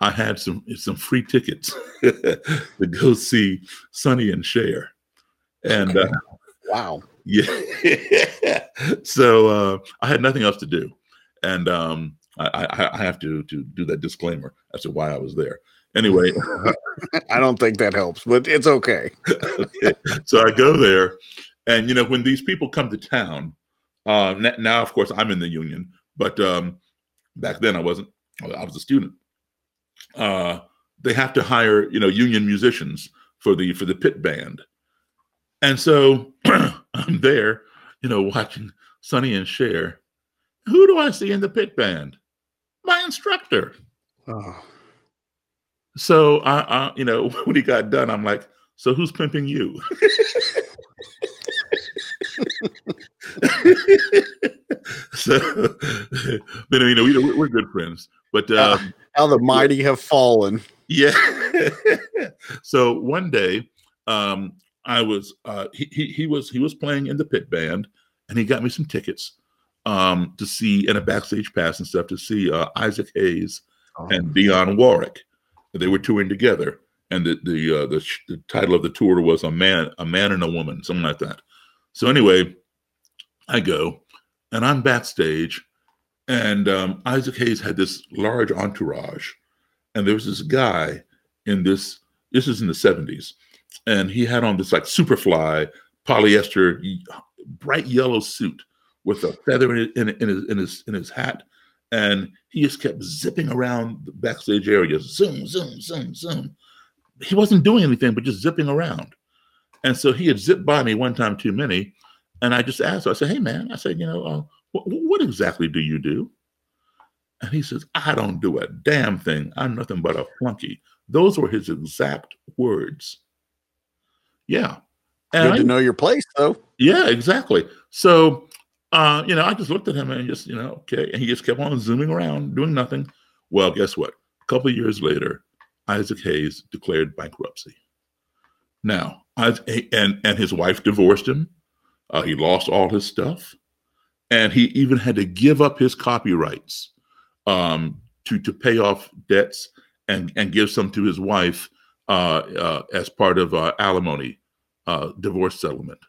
I had some some free tickets to go see Sonny and Cher, and uh, Wow. yeah, so uh, I had nothing else to do, and um, I, I, I have to to do that disclaimer as to why I was there. Anyway, I don't think that helps, but it's okay. okay. so I go there, and you know when these people come to town, uh, now of course I'm in the union, but um, back then I wasn't. I was a student. Uh, they have to hire you know union musicians for the for the pit band, and so I'm there, you know, watching Sonny and Cher. Who do I see in the pit band? My instructor. Oh, So I, I, you know, when he got done, I'm like, so who's pimping you? so, but you know, we, we're, we're good friends. But uh, how the mighty have fallen. yeah. so one day, um, I was uh, he, he he was he was playing in the pit band, and he got me some tickets um, to see and a backstage pass and stuff to see uh, Isaac Hayes and Dionne Warwick. They were touring together, and the the, uh, the the title of the tour was a man a man and a woman, something like that. So anyway, I go, and I'm backstage, and um, Isaac Hayes had this large entourage, and there was this guy in this. This is in the '70s, and he had on this like Superfly polyester bright yellow suit with a feather in, in, in his in his in his hat, and he just kept zipping around the backstage area, zoom, zoom, zoom, zoom. He wasn't doing anything, but just zipping around. And so he had zipped by me one time too many, and I just asked him. I said, "Hey, man," I said, "You know, uh, what, what exactly do you do?" And he says, "I don't do a damn thing. I'm nothing but a flunky." Those were his exact words. Yeah, and Good I- to know your place, though. yeah, exactly. So, uh, you know, I just looked at him and just, you know, okay. And he just kept on zooming around, doing nothing. Well, guess what? A couple years later, Isaac Hayes declared bankruptcy. Now, and and his wife divorced him. Uh, he lost all his stuff, and he even had to give up his copyrights um, to to pay off debts and and give some to his wife uh, uh, as part of uh, alimony uh, divorce settlement.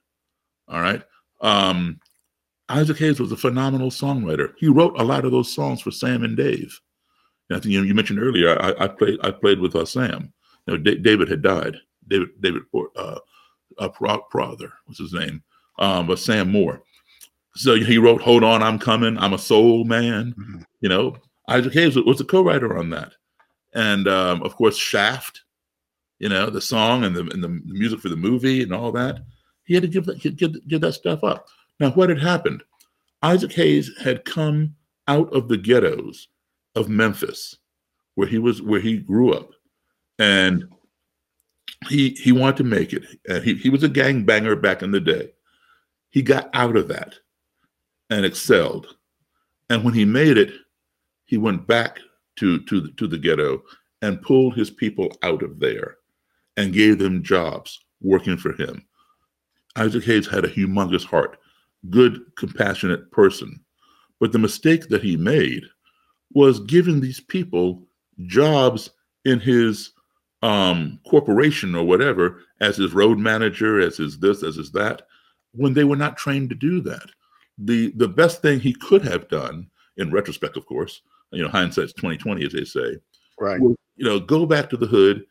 All right. Um, Isaac Hayes was a phenomenal songwriter. He wrote a lot of those songs for Sam and Dave. And I think you, you mentioned earlier. I, I played. I played with uh, Sam. You know, Da- David had died. David. David. Uh, uh, Pro- Prother was his name. Um, but Sam Moore. So he wrote "Hold On, I'm Coming." I'm a soul man. Mhm. You know, Isaac Hayes was- was a co-writer on that, and um, of course Shaft. You know, the song and the and the music for the movie and all that. He had to give that give, give that stuff up. Now, what had happened? Isaac Hayes had come out of the ghettos of Memphis, where he was, where he grew up, and he he wanted to make it. And he he was a gang banger back in the day. He got out of that and excelled. And when he made it, he went back to to the, to the ghetto and pulled his people out of there and gave them jobs working for him. Isaac Hayes had a humongous heart, good, compassionate person. But the mistake that he made was giving these people jobs in his um, corporation or whatever as his road manager, as his this, as his that, when they were not trained to do that. The the best thing he could have done, in retrospect, of course, you know, hindsight's twenty twenty, as they say, Right. was, you know, go back to the hood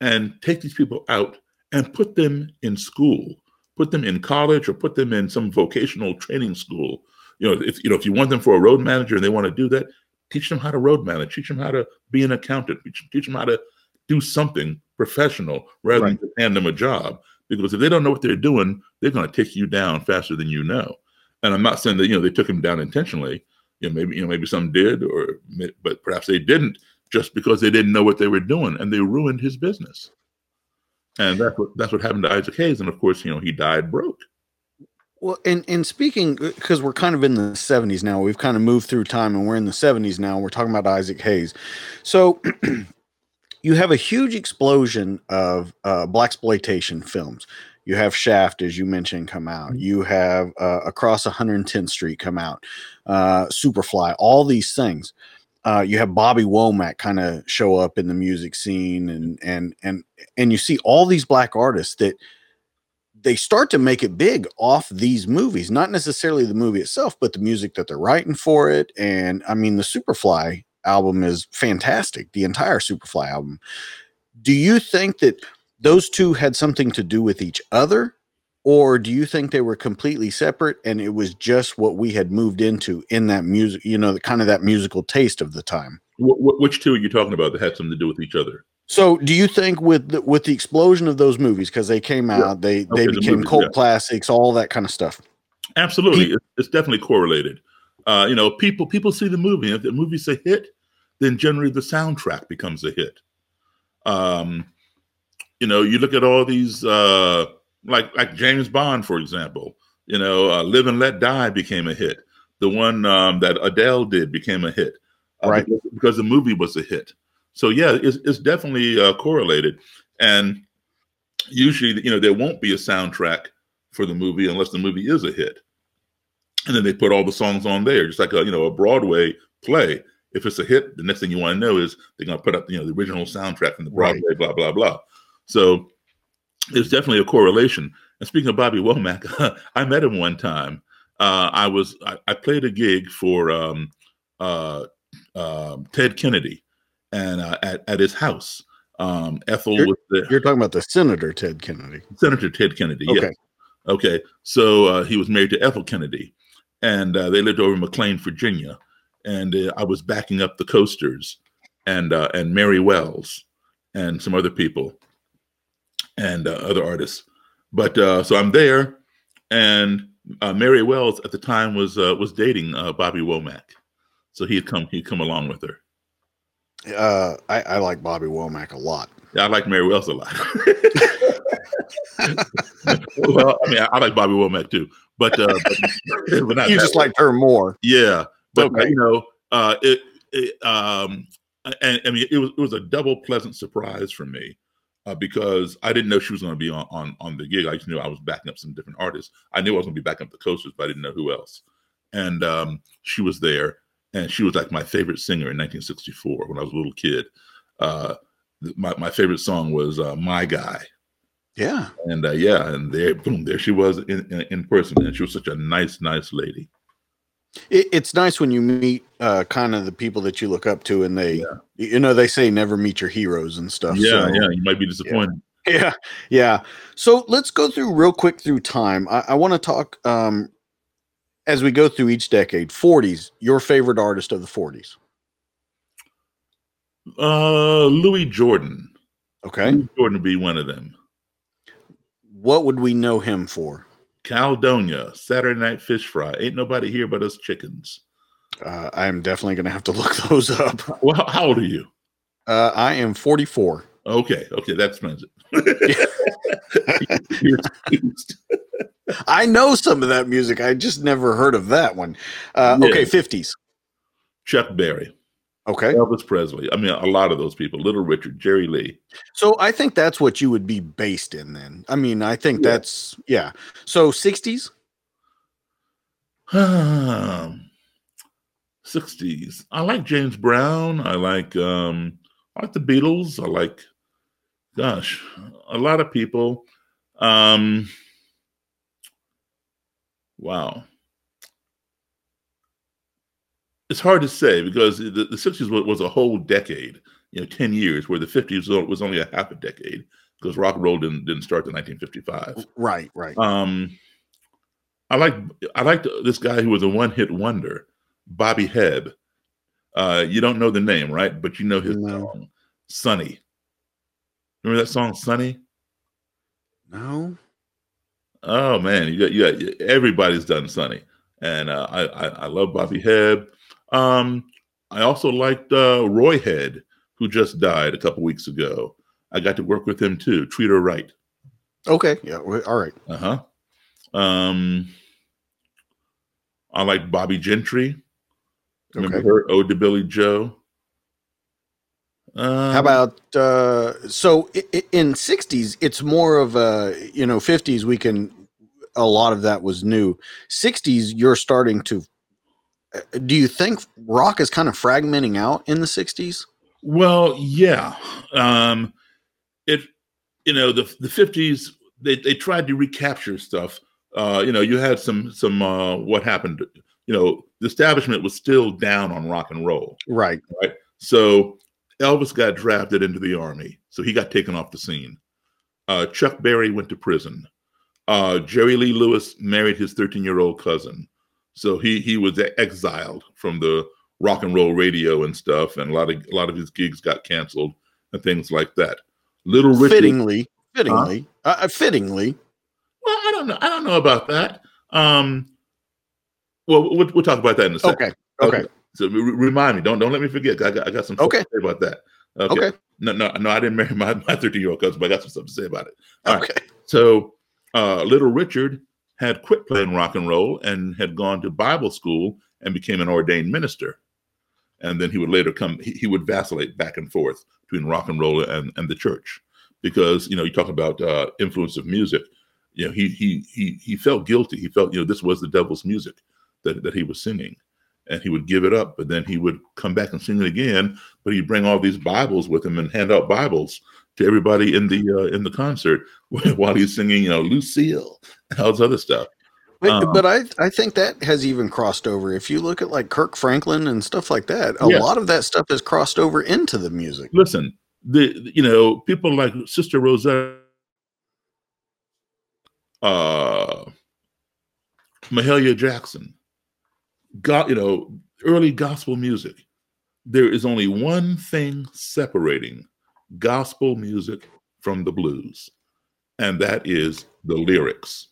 and take these people out and put them in school, put them in college or put them in some vocational training school. You know, if you know if you want them for a road manager and they want to do that, teach them how to road manage, teach them how to be an accountant, teach, teach them how to do something professional rather Right. than hand them a job. Because if they don't know what they're doing, they're going to take you down faster than you know. And I'm not saying that you know they took him down intentionally. You know, maybe you know maybe some did, or but perhaps they didn't, just because they didn't know what they were doing, and they ruined his business. And that's what that's what happened to Isaac Hayes. And of course, you know, he died broke. Well, and and speaking because we're kind of in the '70s now, we've kind of moved through time, and we're in the '70s now. We're talking about Isaac Hayes, so you have a huge explosion of uh, black exploitation films. You have Shaft, as you mentioned, come out. You have uh, Across 110th Street come out. Uh, Superfly, all these things. Uh, you have Bobby Womack kind of show up in the music scene, and and and and you see all these black artists that they start to make it big off these movies, not necessarily the movie itself, but the music that they're writing for it. And I mean, the Superfly album is fantastic, the entire Superfly album. Do you think that those two had something to do with each other? Or do you think they were completely separate and it was just what we had moved into in that music, you know, the kind of that musical taste of the time? Wh- wh- which two are you talking about that had something to do with each other? So, do you think with the, with the explosion of those movies because they came Yeah. out, they Okay, they the became movies, cult yeah. classics, all that kind of stuff? Absolutely, it's, it's definitely correlated. Uh, you know, people people see the movie. If the movie's a hit, then generally the soundtrack becomes a hit. Um, you know, you look at all these uh, like like James Bond, for example. You know, uh, Live and Let Die became a hit. The one um, that Adele did became a hit, uh, Right. Because, because the movie was a hit. So yeah, it's, it's definitely uh, correlated. And usually, you know, there won't be a soundtrack for the movie unless the movie is a hit and then they put all the songs on there, just like a you know a Broadway play. If it's a hit, the next thing you want to know is they're going to put up you know the original soundtrack from the Right. Broadway, blah blah blah. So there's definitely a correlation. And speaking of Bobby Womack, I met him one time. Uh, I was I, I played a gig for um, uh, um Ted Kennedy, and uh, at at his house. Um, Ethel You're- was there. You're talking about the Senator Ted Kennedy. Senator Ted Kennedy. Yeah. Okay. Okay. So uh, he was married to Ethel Kennedy, and uh, they lived over in McLean, Virginia. And uh, I was backing up the Coasters, and uh, and Mary Wells, and some other people, and uh, other artists. But uh, so I'm there, and uh, Mary Wells at the time was uh, was dating uh, Bobby Womack, so he'd come he'd come along with her. Uh, I, I like Bobby Womack a lot. Yeah, I like Mary Wells a lot. well, I mean, I, I like Bobby Womack too, but uh, but, but You just liked her more. yeah. But Okay. you know, uh, it, it um, and I mean, it was it was a double pleasant surprise for me uh, because I didn't know she was going to be on, on on the gig. I just knew I was backing up some different artists. I knew I was going to be backing up the coasters, but I didn't know who else. And um, she was there, and she was like my favorite singer in 1964 when I was a little kid. Uh, my my favorite song was uh, "My Guy." Yeah. and uh, yeah, and there, boom, there she was in, in in person, and she was such a nice, nice lady. It, it's nice when you meet uh, kind of the people that you look up to, and they, you know, they say never meet your heroes and stuff. Yeah, so- yeah, you might be disappointed. yeah, yeah. So let's go through real quick through time. I, I want to talk um, as we go through each decade. 40s, your favorite artist of the 40s. Uh, Louis Jordan. Okay. Louis Jordan would be one of them. What would we know him for? Caledonia, Saturday Night Fish Fry. Ain't nobody here but us chickens. Uh, I'm definitely going to have to look those up. Well, how- old are you? Uh, I am 44. Okay, okay, that explains it. I know some of that music. I just never heard of that one. Uh, Yeah. Okay, 50s. Chuck Berry, Okay. Elvis Presley. I mean, a lot of those people. Little Richard, Jerry Lee. So I think that's what you would be based in then. I mean, I think Yeah. that's, yeah. So 60s? Um, 60s. I like James Brown. I like um I like the Beatles. I like gosh, a lot of people. Um wow. It's hard to say because the, the 60s was, was a whole decade, you know, 10 years, where the 50s was- only a half a decade because rock and roll didn't, didn't start in 1955. Right, right. Um, I like I liked this guy who was a one hit wonder, Bobby Hebb. Uh, you don't know the name, right? But you know his No. song, "Sunny." Remember that song, "Sunny"? no. Oh man, you got you got everybody's done "Sunny," and uh, I, I I love Bobby Hebb. Um, I also liked uh, Roy Head, who just died a couple weeks ago. I got to work with him too. Treat her right. Okay. Yeah. All right. Uh huh. Um, I like Bobbie Gentry. Remember Okay. her? Ode to Billie Joe. Um, How about uh so in 60s it's more of a you know 50s we can a lot of that was new 60s you're starting to do you think rock is kind of fragmenting out in the 60s Well, yeah. Um, it you know the the fifties they they tried to recapture stuff. Uh, you know, you had some some uh, what happened. You know, the establishment was still down on rock and roll. right right? So Elvis got drafted into the army, so he got taken off the scene. Uh, Chuck Berry went to prison. Uh, Jerry Lee Lewis married his 13 year old cousin, so he he was exiled from the rock and roll radio and stuff, and a lot of a lot of his gigs got canceled and things like that. Little Richard, fittingly fittingly uh, uh, fittingly well, I don't know, I don't know about that. Um, well, we'll, we'll talk about that in a second. okay okay So re- remind me. Don't don't let me forget. I got, I got some stuff Okay. to say about that. Okay. No, no, no. I didn't marry my my thirteen year old cousin, but I got some stuff to say about it. All right. okay So, uh, little Richard had quit playing rock and roll and had gone to Bible school and became an ordained minister. And then he would later come. He, he would vacillate back and forth between rock and roll and and the church because you know you talk about uh, influence of music. You know, he he he he felt guilty. He felt you know this was the devil's music that that he was singing and he would give it up, but then he would come back and sing it again. But he'd bring all these Bibles with him and hand out Bibles to everybody in the uh, in the concert while he's singing, you know, Lucille and all this other stuff. but, Um, but I, I think that has even crossed over. If you look at like Kirk Franklin and stuff like that, a Yeah. lot of that stuff has crossed over into the music. Listen, the you know people like Sister Rosetta, uh, Mahalia Jackson, got you know early gospel music. There is only one thing separating gospel music from the blues, and that is the lyrics.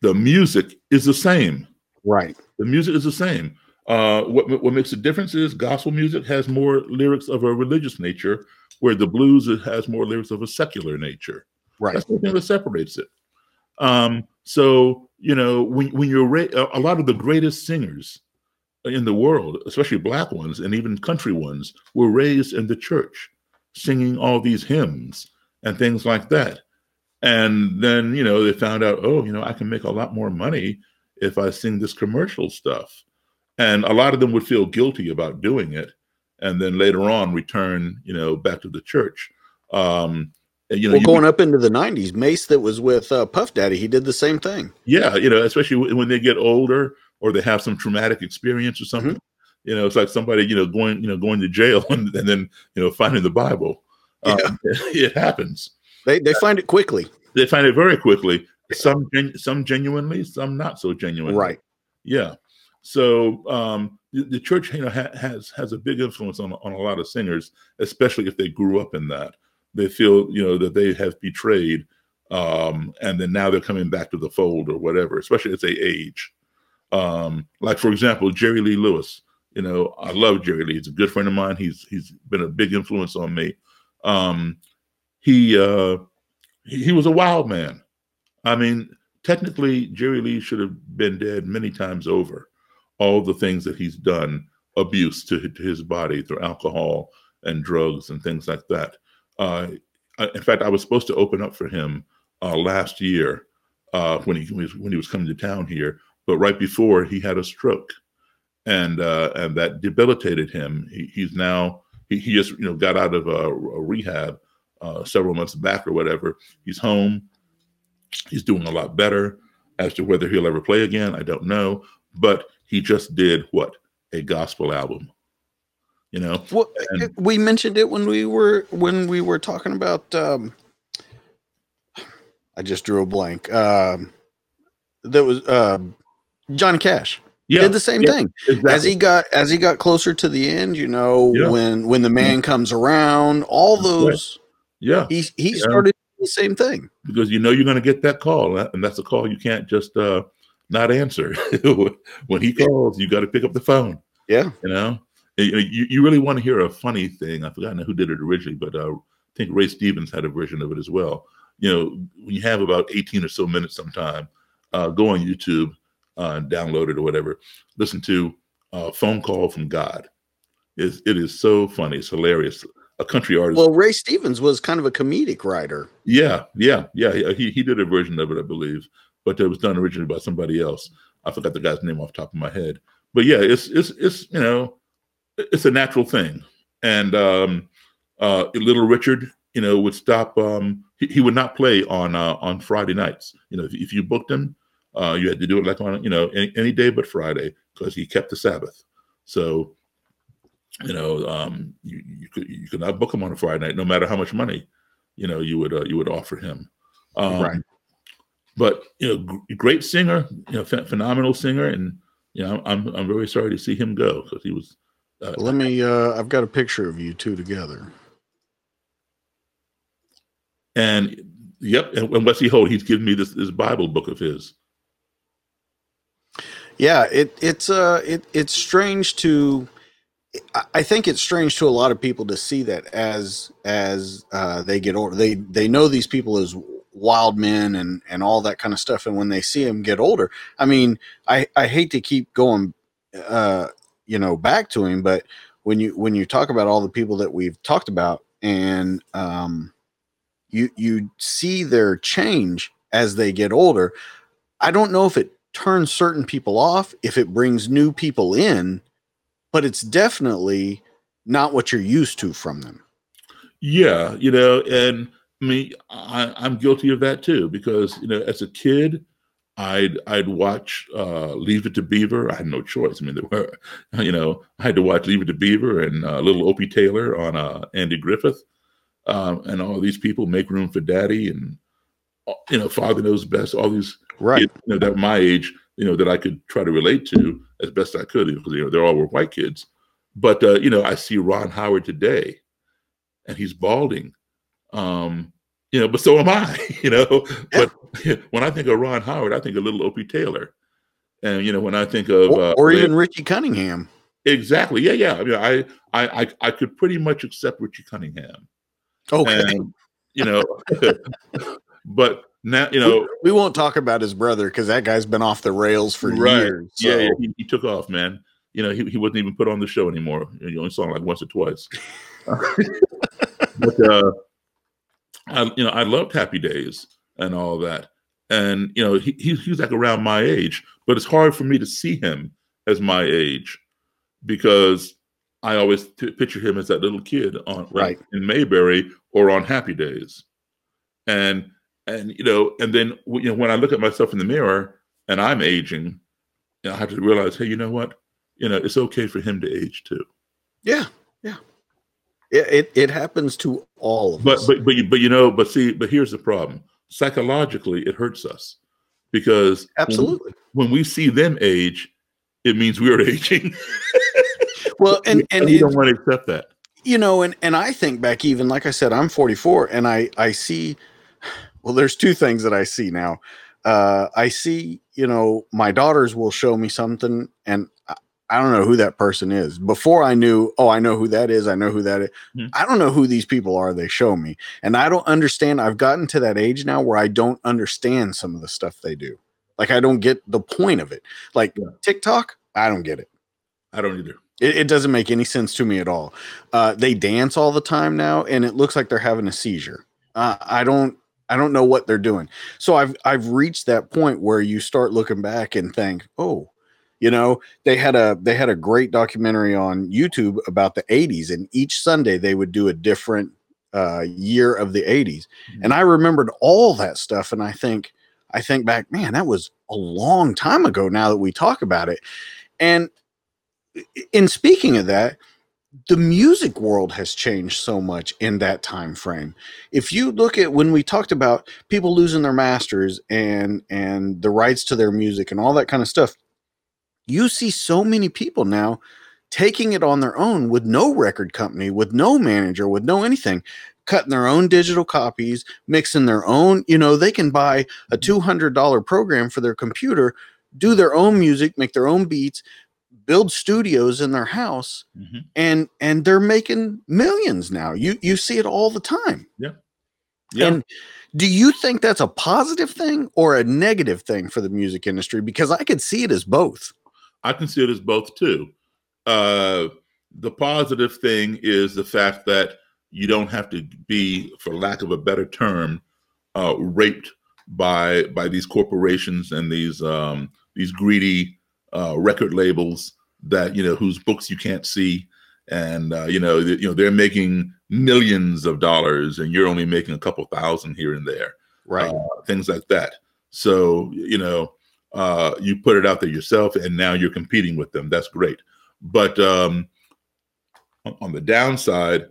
The music is the same. Right. The music is the same. Uh, what what makes the difference is gospel music has more lyrics of a religious nature, where the blues has more lyrics of a secular nature. Right. That's the thing that separates it. Um, so you know when when you're ra- a a lot of the greatest singers in the world, especially black ones and even country ones, were raised in the church, singing all these hymns and things like that. And then you know they found out, oh, you know, I can make a lot more money if I sing this commercial stuff. And a lot of them would feel guilty about doing it, and then later on return, you know, back to the church. Um, you know, well, you- going up into the 90s, Mase that was with uh, Puff Daddy, he did the same thing. yeah, you know, especially when when they get older or they have some traumatic experience or something. Mm-hmm. You know, it's like somebody, you know, going, you know, going to jail and, and then, you know, finding the Bible. Um, it happens. They they find it quickly. They find it very quickly. Some gen- some genuinely, some not so genuinely. Right. Yeah. So um, the, the church, you know, ha- has has a big influence on on a lot of singers, especially if they grew up in that. They feel, you know, that they have betrayed, um, and then now they're coming back to the fold or whatever. Especially as they age. Um, like for example, Jerry Lee Lewis. You know, I love Jerry Lee. He's a good friend of mine. He's he's been a big influence on me. Um, he uh, he, he was a wild man. I mean, technically, Jerry Lee should have been dead many times over. All the things that he's done, abuse to, to his body through alcohol and drugs and things like that. Uh, in fact, I was supposed to open up for him uh, last year uh, when he was when he was coming to town here, but right before he had a stroke, and uh, and that debilitated him. He, he's now he, he just you know got out of a, a rehab uh, several months back or whatever. He's home. He's doing a lot better. As to whether he'll ever play again, I don't know. But he just did what a gospel album. You know, Well, And- we mentioned it when we were when we were talking about. Um, I just drew a blank. Um, that was uh, Johnny Cash. Yeah, did the same yeah, thing exactly. as he got as he got closer to the end. You know, Yeah. when when the man comes around, all those yeah, he he started the same thing. because you know you're going to get that call, and that's a call you can't just uh, not answer. when he calls, you got to pick up the phone. Yeah. You know, you, you, really want to hear a funny thing. I forgot who did it originally, but uh, I think Ray Stevens had a version of it as well. You know, when you have about 18 or so minutes sometime, uh, go on YouTube, uh, download it or whatever, listen to uh, Phone Call from God. It's, it is so funny. It's hilarious. A country artist. Well, Ray Stevens was kind of a comedic writer. Yeah, yeah, yeah. He he did a version of it, I believe, but it was done originally by somebody else. I forgot the guy's name off the top of my head. But yeah, it's it's it's you know, it's a natural thing. And um, uh, Little Richard, you know, would stop. Um, he, he would not play on uh, on Friday nights. You know, if, if you booked him, uh, you had to do it like on you know any, any day but Friday because he kept the Sabbath. So you know, um, you, you could you could not book him on a Friday night, no matter how much money, you know, you would uh, you would offer him. Um, Right. But you know, gr- great singer, you know, ph- phenomenal singer, and you know, I'm I'm very sorry to see him go because he was. Uh, Let me. Uh, I've got a picture of you two together. and yep, and, and Wesley Holt, he's given me this this Bible book of his. Yeah, it it's uh it it's strange to I- think it's strange to a lot of people to see that as as uh, they get older. They they know these people as wild men and and all that kind of stuff. And when they see them get older, I mean, I I hate to keep going, uh, you know, back to him, but when you when you talk about all the people that we've talked about, and um, you you see their change as they get older. I don't know if it turns certain people off, if it brings new people in, but it's definitely not what you're used to from them. Yeah, you know, and I mean, I, I'm guilty of that too because you know, as a kid, I'd I'd watch uh, Leave It to Beaver. I had no choice. I mean, there were, you know, I had to watch Leave It to Beaver and uh, Little Opie Taylor on uh, Andy Griffith, um, and all these people make room for Daddy and uh, you know, Father knows best. All these Right. kids, you know, that my age, you know, that I could try to relate to as best I could because you know they all were white kids. But uh, you know, I see Ron Howard today, and he's balding. Um, you know, but so am I. You know, but when I think of Ron Howard, I think of Little Opie Taylor, and you know, when I think of Or, uh, or even Richie Cunningham. exactly, yeah, yeah. I mean, I, I, I, I could pretty much accept Richie Cunningham, Okay. and you know, but now you know, we won't talk about his brother because that guy's been off the rails for years. Yeah, so- yeah he, he took off, man. You know, he, he wasn't even put on the show anymore. You only saw him like once or twice. but uh, I, you know, I loved Happy Days and all that, and you know, he, he he was like around my age, but it's hard for me to see him as my age because I always t- picture him as that little kid on Right. in Mayberry or on Happy Days, and and you know, and then you know, when I look at myself in the mirror and I'm aging, you know, I have to realize, hey, you know what? You know, it's okay for him to age too. Yeah, yeah. It, it it happens to all of But us. but but you, but you know, but see, but here's the problem. Psychologically, it hurts us because when we- Absolutely. when we see them age, it means we're aging, Well, and and we don't want to accept that. you know and and i think back even like i said i'm 44 and i i see well there's two things that i see now uh i see you know my daughters will show me something and I, I don't know who that person is before i knew oh i know who that is i know who that is Mhm. i don't know who these people are they show me and i don't understand i've gotten to that age now where i don't understand some of the stuff they do like i don't get the point of it like Yeah. tiktok i don't get it I don't either. it, it doesn't make any sense to me at all. Uh, they dance all the time now, and it looks like they're having a seizure. Uh, I don't, I don't know what they're doing. So I've, I've reached that point where you start looking back and think, oh, you know, they had a, they had a great documentary on YouTube about the '80s, and each Sunday they would do a different uh, year of the '80s, and I remembered all that stuff, and I think, I think back, man, that was a long time ago. Now that we talk about it, and in speaking of that the music world has changed so much in that time frame. If you look at when we talked about people losing their masters and and the rights to their music and all that kind of stuff you see so many people now taking it on their own with no record company with no manager with no anything cutting their own digital copies mixing their own you know they can buy a $200 program for their computer do their own music, make their own beats, build studios in their house, Mhm. and and they're making millions now. You you see it all the time. Yeah. And do you think that's a positive thing or a negative thing for the music industry? Because I could see it as both. I can see it as both too. Uh, the positive thing is the fact that you don't have to be, for lack of a better term, uh, raped by by these corporations and these um, these greedy uh, record labels that you know whose books you can't see, and uh, you know th- you know they're making millions of dollars and you're only making a couple thousand here and there Right. uh, things like that. So you know, uh, you put it out there yourself, and now you're competing with them. That's great. But um, on- on the downside,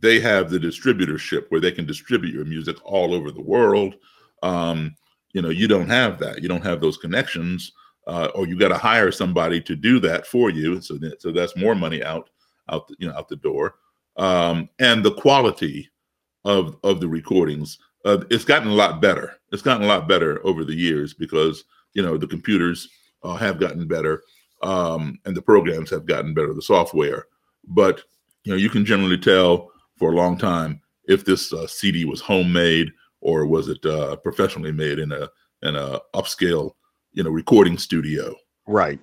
they have the distributorship where they can distribute your music all over the world. Um, you know, you don't have that. You don't have those connections, uh, or you got to hire somebody to do that for you. So, that, so that's more money out, out, the, you know, out the door. Um, and the quality of of the recordings, uh, it's gotten a lot better. It's gotten a lot better over the years because you know the computers uh, have gotten better, um, and the programs have gotten better, the software. But you know, you can generally tell for a long time if this uh, CD was homemade or was it uh, professionally made in a in a upscale you know recording studio. right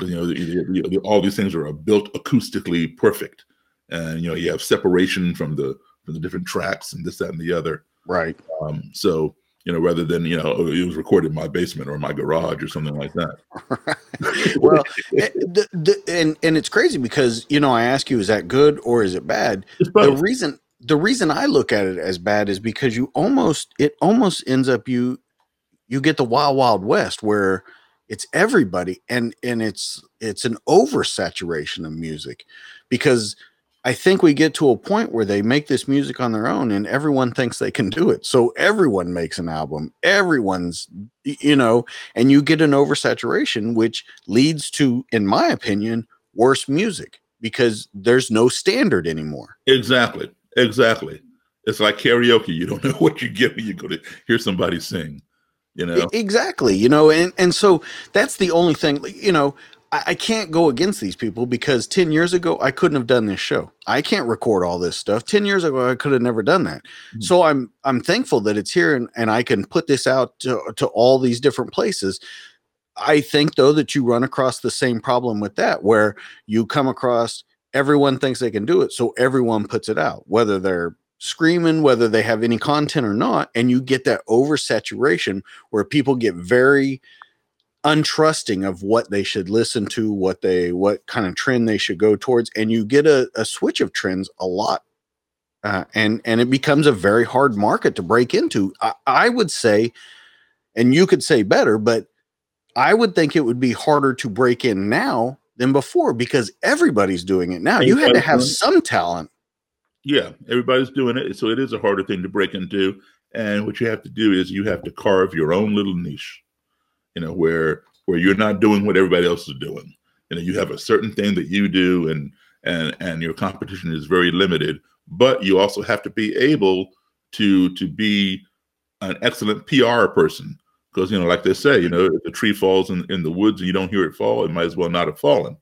You know, the, the- the- all these things are built acoustically perfect, and you know you have separation from the from the different tracks and this that and the other. Right. Um, so you know, rather than you know, oh, it was recorded in my basement or my garage or something like that. well, eh, the, the, and and it's crazy because you know I ask you, is that good or is it bad? The reason the reason I look at it as bad is because you almost it almost ends up you you get the wild wild west where it's everybody and and it's it's an oversaturation of music because I think we get to a point where they make this music on their own and everyone thinks they can do it. So everyone makes an album. Everyone's you know, and you get an oversaturation which leads to in my opinion worse music because there's no standard anymore. Exactly. Exactly. It's like karaoke. You don't know what you get when you go to hear somebody sing. You know. Exactly. You know, and, and so that's the only thing, you know, I, I can't go against these people because 10 years ago, I couldn't have done this show. I can't record all this stuff. 10 years ago, I could have never done that. Hmm. So I'm, I'm thankful that it's here and, and I can put this out to, to all these different places. I think though that you run across the same problem with that, where you come across everyone thinks they can do it. So everyone puts it out, whether they're screaming, whether they have any content or not. And you get that oversaturation where people get very untrusting of what they should listen to, what they, what kind of trend they should go towards. And you get a, a switch of trends a lot. Uh, and and it becomes a very hard market to break into. I, I would say, and you could say better, but I would think it would be harder to break in now than before because everybody's doing it now. You had to have some talent. Yeah, everybody's doing it. So it is a harder thing to break into. And what you have to do is you have to carve your own little niche, you know, where where you're not doing what everybody else is doing. You know, you have a certain thing that you do and and and your competition is very limited, but you also have to be able to to be an excellent PR person. Because you know, like they say, you know, if a tree falls in, in the woods and you don't hear it fall, it might as well not have fallen.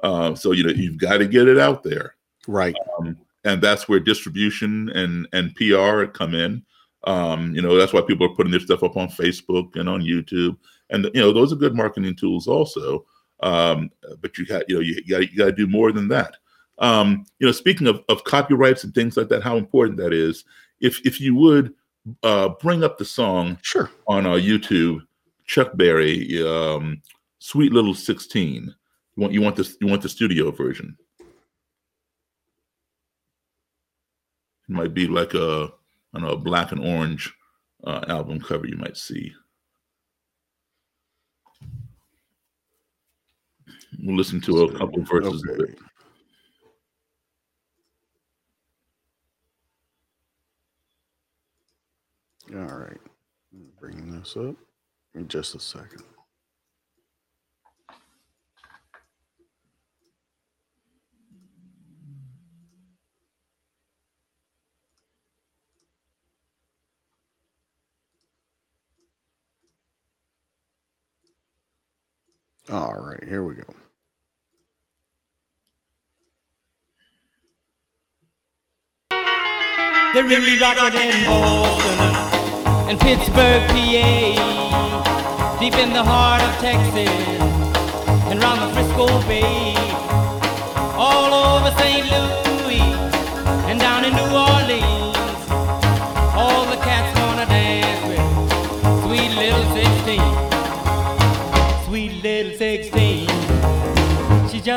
Uh, so you know, you've got to get it out there Right. um, and that's where distribution and and PR come in. Um, you know, that's why people are putting their stuff up on Facebook and on YouTube, and you know, those are good marketing tools also. Um, but you got you know you got you got to do more than that. Um, you know, speaking of, of copyrights and things like that, how important that is. If if you would uh, bring up the song Sure. on uh, YouTube, Chuck Berry, um, "Sweet Little 16." You want you want this you want the studio version. It might be like a I don't know a black and orange uh, album cover you might see. We'll listen to a couple verses of it. All right. Bringing this up in just a second. All right, here we go. They're really rocking in Boston and Pittsburgh, PA, deep in the heart of Texas and round the Frisco Bay, all over St. Louis and down in New Orleans.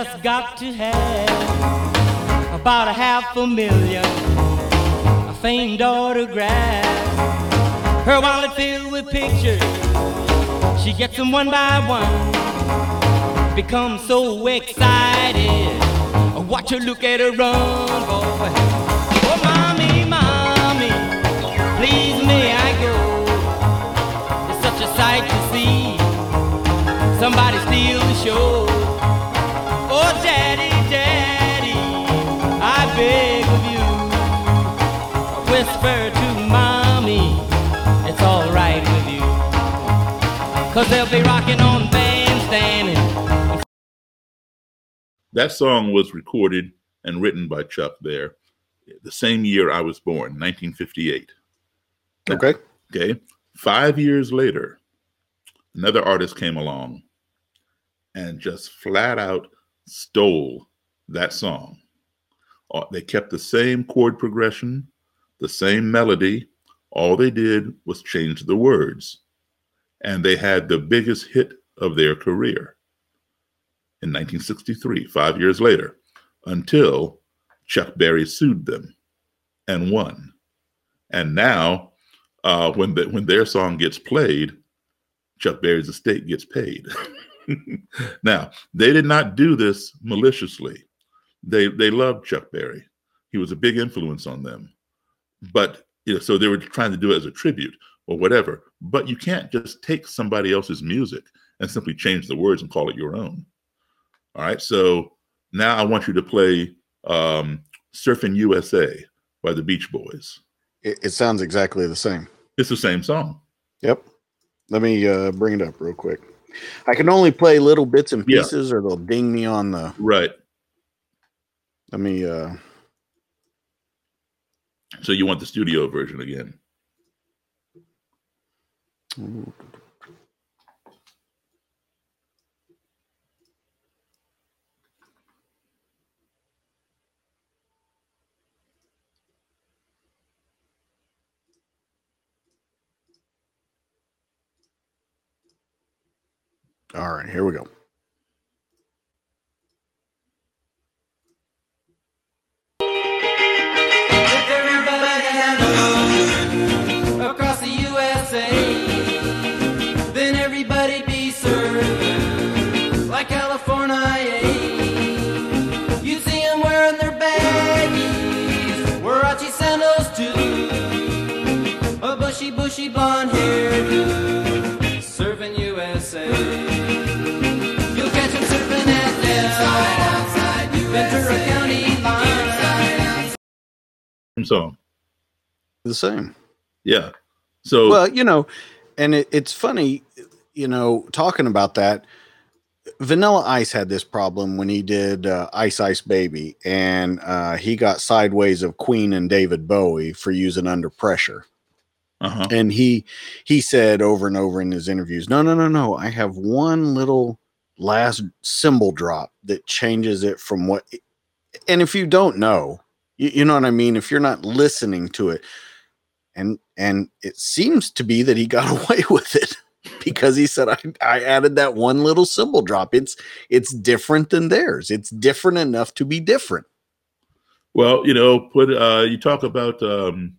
Just got to have about a half a million a famed autograph. Her wallet filled with pictures. She gets them one by one. Becomes so excited. I watch her look at her run, boy. Oh, mommy, mommy, please may I go? It's such a sight to see. Somebody steal the show. Cause they'll be rocking on bandstand That song was recorded and written by Chuck there the same year I was born, 1958. Okay. Okay. Five years later, another artist came along and just flat out stole that song. Uh, They kept the same chord progression, the same melody. All they did was change the words. And they had the biggest hit of their career in 1963, five years later, until Chuck Berry sued them and won. And now, uh, when the, when their song gets played, Chuck Berry's estate gets paid. now, they did not do this maliciously. They they loved Chuck Berry. He was a big influence on them. But you know, so they were trying to do it as a tribute or whatever. But you can't just take somebody else's music and simply change the words and call it your own. All right. So now I want you to play um, Surfing USA by the Beach Boys. It, it sounds exactly the same. It's the same song. Yep. Let me uh, bring it up real quick. I can only play little bits and Yeah. pieces, or they'll ding me on the. Right. Let me. uh So you want the studio version again. All right, here we go. If everybody had love across the USA, then everybody'd be served like California. You'd see 'em wearing their baggies, huarachi sandals too, a bushy, bushy blonde hairdo, surfin' USA. Same song. The same. Yeah. So Well, you know, and it, it's funny, you know, talking about that. Vanilla Ice had this problem when he did uh, Ice Ice Baby, and uh, he got sideways of Queen and David Bowie for using Under Pressure. uh-huh. And he he said over and over in his interviews, no, no, no, no, I have one little last cymbal drop that changes it from what. And if you don't know, you, you know what I mean. If you're not listening to it, and and it seems to be that he got away with it because he said I, I added that one little cymbal drop it's it's different than theirs it's different enough to be different Well, you know, put uh you talk about um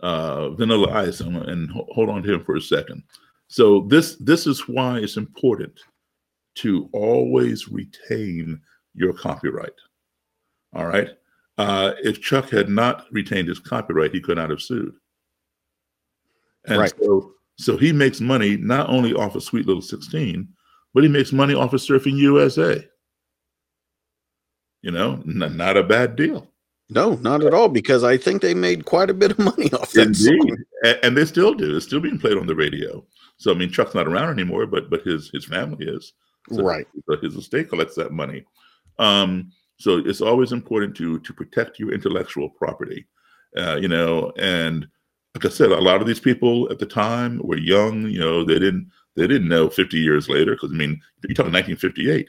uh vanilla ice and, and hold on to him for a second. So this this is why it's important to always retain your copyright. All right. Uh if Chuck had not retained his copyright, he could not have sued. And Right. so so he makes money not only off of Sweet Little 16, but he makes money off of Surfing USA. You know, n- not a bad deal. no not at all because i think they made quite a bit of money off that Indeed, song. And, they still do. It's still being played on the radio. So I mean, Chuck's not around anymore, but but his his family is. So Right. so his estate collects that money. Um, so it's always important to to protect your intellectual property. Uh, you know, and like I said, a lot of these people at the time were young. You know, they didn't they didn't know 50 years later because I mean, you're talking 1958,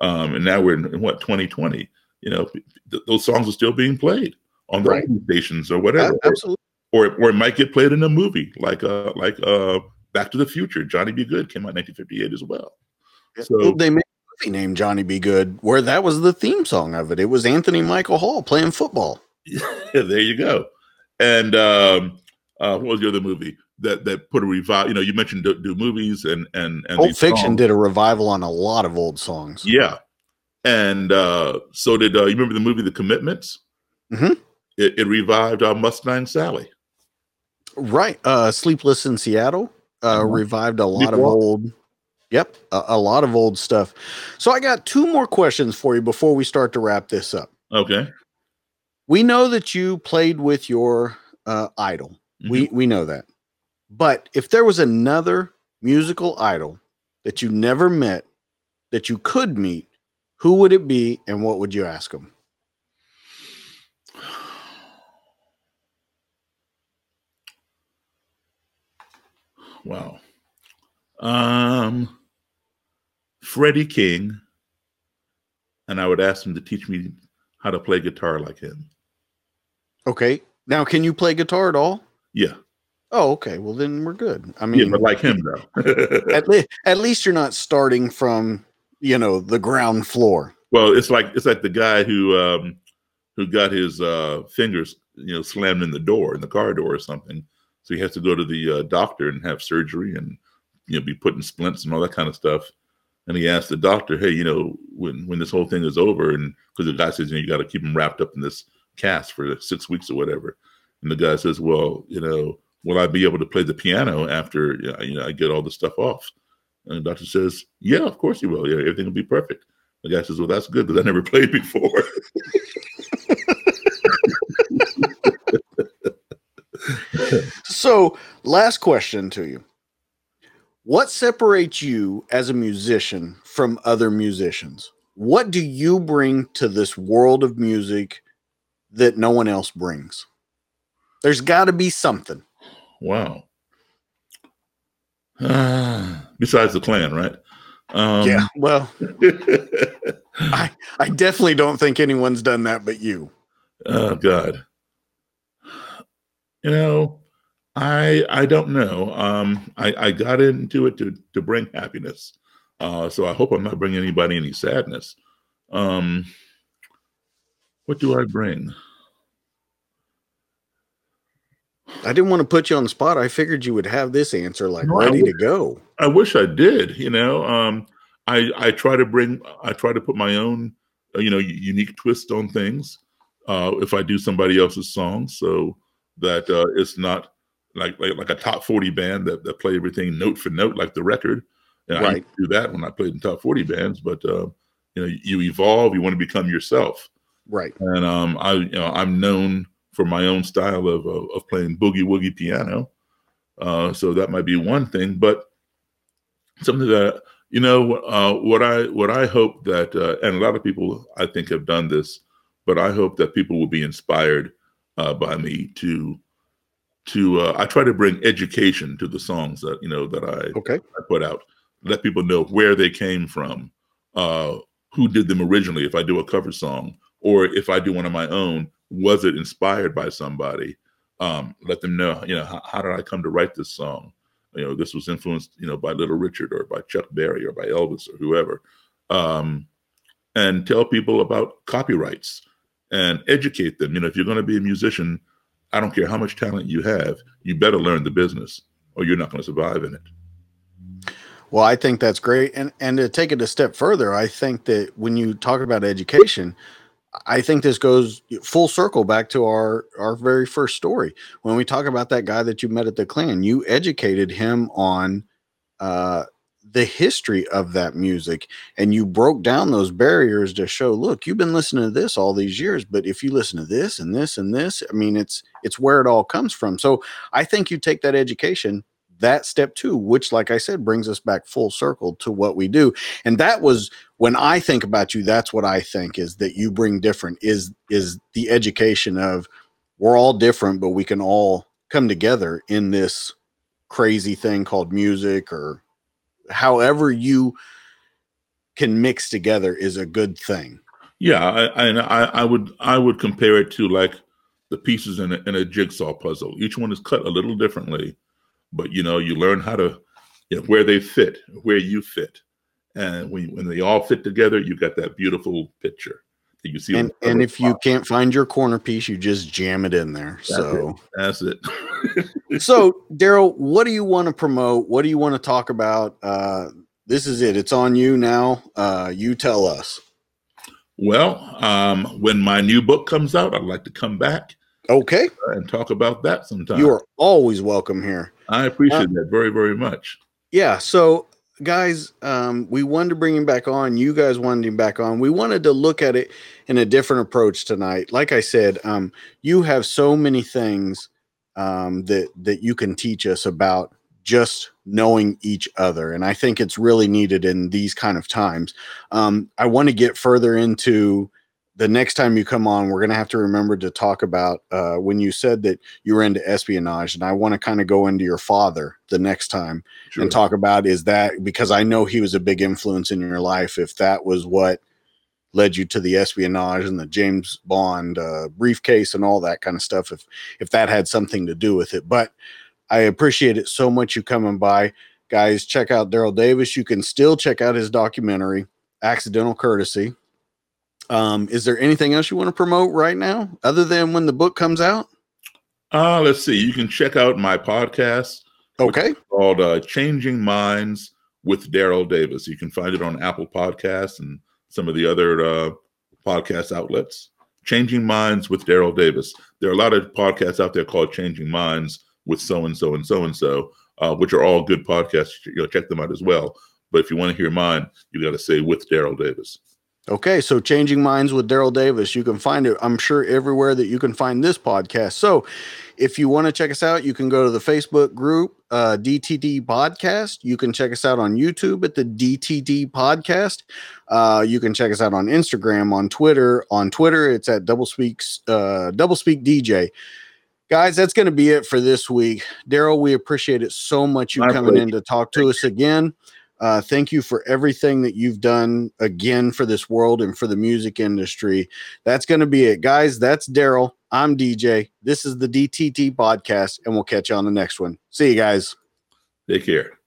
um, and now we're in, in what 2020. You know, th- those songs are still being played on the Right. stations or whatever, A- absolutely. or or it might get played in a movie like uh like uh Back to the Future. Johnny B. Goode came out in 1958 as well. So they made a movie named Johnny Be Good where that was the theme song of it. It was Anthony Michael Hall playing football. there you go. And um, uh, what was the other movie that that put a revive? You know, you mentioned do, do movies and and and these Fiction songs. did a revival on a lot of old songs. Yeah, and uh, so did uh, you remember the movie The Commitments? Mhm. It, it revived uh, Mustang Sally. Right. Uh Sleepless in Seattle uh Mhm. revived a lot of old Yep, a, a lot of old stuff. So I got two more questions for you before we start to wrap this up. Okay. We know that you played with your uh idol. We we know that. But if there was another musical idol that you never met that you could meet, who would it be and what would you ask them? Wow. Um, Freddie King, and I would ask him to teach me how to play guitar like him. Okay. Now can you play guitar at all? Yeah, Oh, okay. Well then we're good. I yeah, mean but like him though. at, le- at least you're not starting from you know the ground floor Well, it's like it's like the guy who um who got his uh fingers you know slammed in the door in the car door or something. So he has to go to the uh, doctor and have surgery and you know be put in splints and all that kind of stuff. And he asked the doctor, "Hey, you know, when when this whole thing is over, and because the guy says you know you got to keep him wrapped up in this cast for six weeks or whatever." And the guy says, "Well, you know, will I be able to play the piano after you know I get all the stuff off?" And the doctor says, "Yeah, of course you will. Yeah, everything will be perfect." The guy says, "Well, that's good because I never played before." so last question to you what separates you as a musician from other musicians what do you bring to this world of music that no one else brings there's got to be something wow. Besides the Klan, right? Um, yeah well i i definitely don't think anyone's done that but you oh God. You know, I I don't know. Um, I I got into it to to bring happiness. Uh, so I hope I'm not bringing anybody any sadness. Um, what do I bring? i didn't want to put you on the spot i figured you would have this answer like No, ready to go I wish I did. You know, um, I I try to bring, I try to put my own, uh, you know, unique twist on things. Uh, if I do somebody else's song, so that uh, it's not like, like like a top forty band that that play everything note for note like the record. And I Right. used do that when I played in top forty bands, but uh, you know, you evolve. You want to become yourself, right and um, I you know I'm known for my own style of of, of playing boogie woogie piano. Uh, so that might be one thing, but something that you know uh, what I what I hope that uh, and a lot of people I think have done this, but I hope that people will be inspired uh, by me to to uh, I try to bring education to the songs that you know that I okay I put out. Let people know where they came from, uh, who did them originally. If I do a cover song, or if I do one of my own, was it inspired by somebody? Um, let them know. You know, how, how did I come to write this song? You know, this was influenced, you know, by Little Richard or by Chuck Berry or by Elvis or whoever. Um, and tell people about copyrights and educate them. You know, if you're going to be a musician, I don't care how much talent you have, you better learn the business, or you're not going to survive in it. Well, I think that's great. And and to take it a step further, I think that when you talk about education, I think this goes full circle back to our our very first story. When we talk about that guy that you met at the Klan, you educated him on uh the history of that music and you broke down those barriers to show look you've been listening to this all these years but if you listen to this and this and this i mean it's it's where it all comes from so i think you take that education that step too, which, like I said, brings us back full circle to what we do. And that was when I think about you, that's what I think is that you bring different is is the education of we're all different, but we can all come together in this crazy thing called music or however you can mix together is a good thing. Yeah, I, I, I would I would compare it to like the pieces in a, in a jigsaw puzzle. Each one is cut a little differently, but you know you learn how to you know, where they fit, where you fit, and when when they all fit together, you got that beautiful picture that you see. And and if you can't find your corner piece, you just jam it in there. That's so it. that's it. so Daryl, what do you want to promote? What do you want to talk about? Uh, this is it. It's on you now. Uh, you tell us. Well, um, when my new book comes out, I'd like to come back Okay. and talk about that sometime. You are always welcome here. I appreciate Uh, that very, very much. Yeah. So, guys, um, we wanted to bring him back on. You guys wanted him back on. We wanted to look at it in a different approach tonight. Like I said, um, you have so many things um, that that you can teach us about just knowing each other, and I think it's really needed in these kind of times. Um, I want to get further into the next time you come on. We're going to have to remember to talk about uh, when you said that you were into espionage, and I want to kind of go into your father the next time Sure. and talk about is that because I know he was a big influence in your life. If that was what led you to the espionage and the James Bond uh, briefcase and all that kind of stuff, if if that had something to do with it, but I appreciate it so much you coming by, guys. Check out Daryl Davis. You can still check out his documentary, Accidental Courtesy. Um, is there anything else you want to promote right now, other than when the book comes out? Uh, let's see. You can check out my podcast Okay. called uh, Changing Minds with Daryl Davis. You can find it on Apple Podcasts and some of the other uh, podcast outlets. Changing Minds with Daryl Davis. There are a lot of podcasts out there called Changing Minds with so and so and so and so, uh, which are all good podcasts. You know, check them out as well. But if you want to hear mine, you got to say with Daryl Davis. Okay, so Changing Minds with Daryl Davis. You can find it, I'm sure, everywhere that you can find this podcast. So if you want to check us out, you can go to the Facebook group, uh, DTD Podcast. You can check us out on YouTube at the DTD Podcast. Uh, you can check us out on Instagram, on Twitter. On Twitter, it's at Double Speaks, uh, Double Speak DJ. Guys, that's going to be it for this week. Daryl, we appreciate it so much you My coming in to talk to us again. Uh, thank you for everything that you've done again for this world and for the music industry. That's going to be it, guys. That's Daryl. I'm DJ. This is the DTD podcast, and we'll catch you on the next one. See you guys. Take care.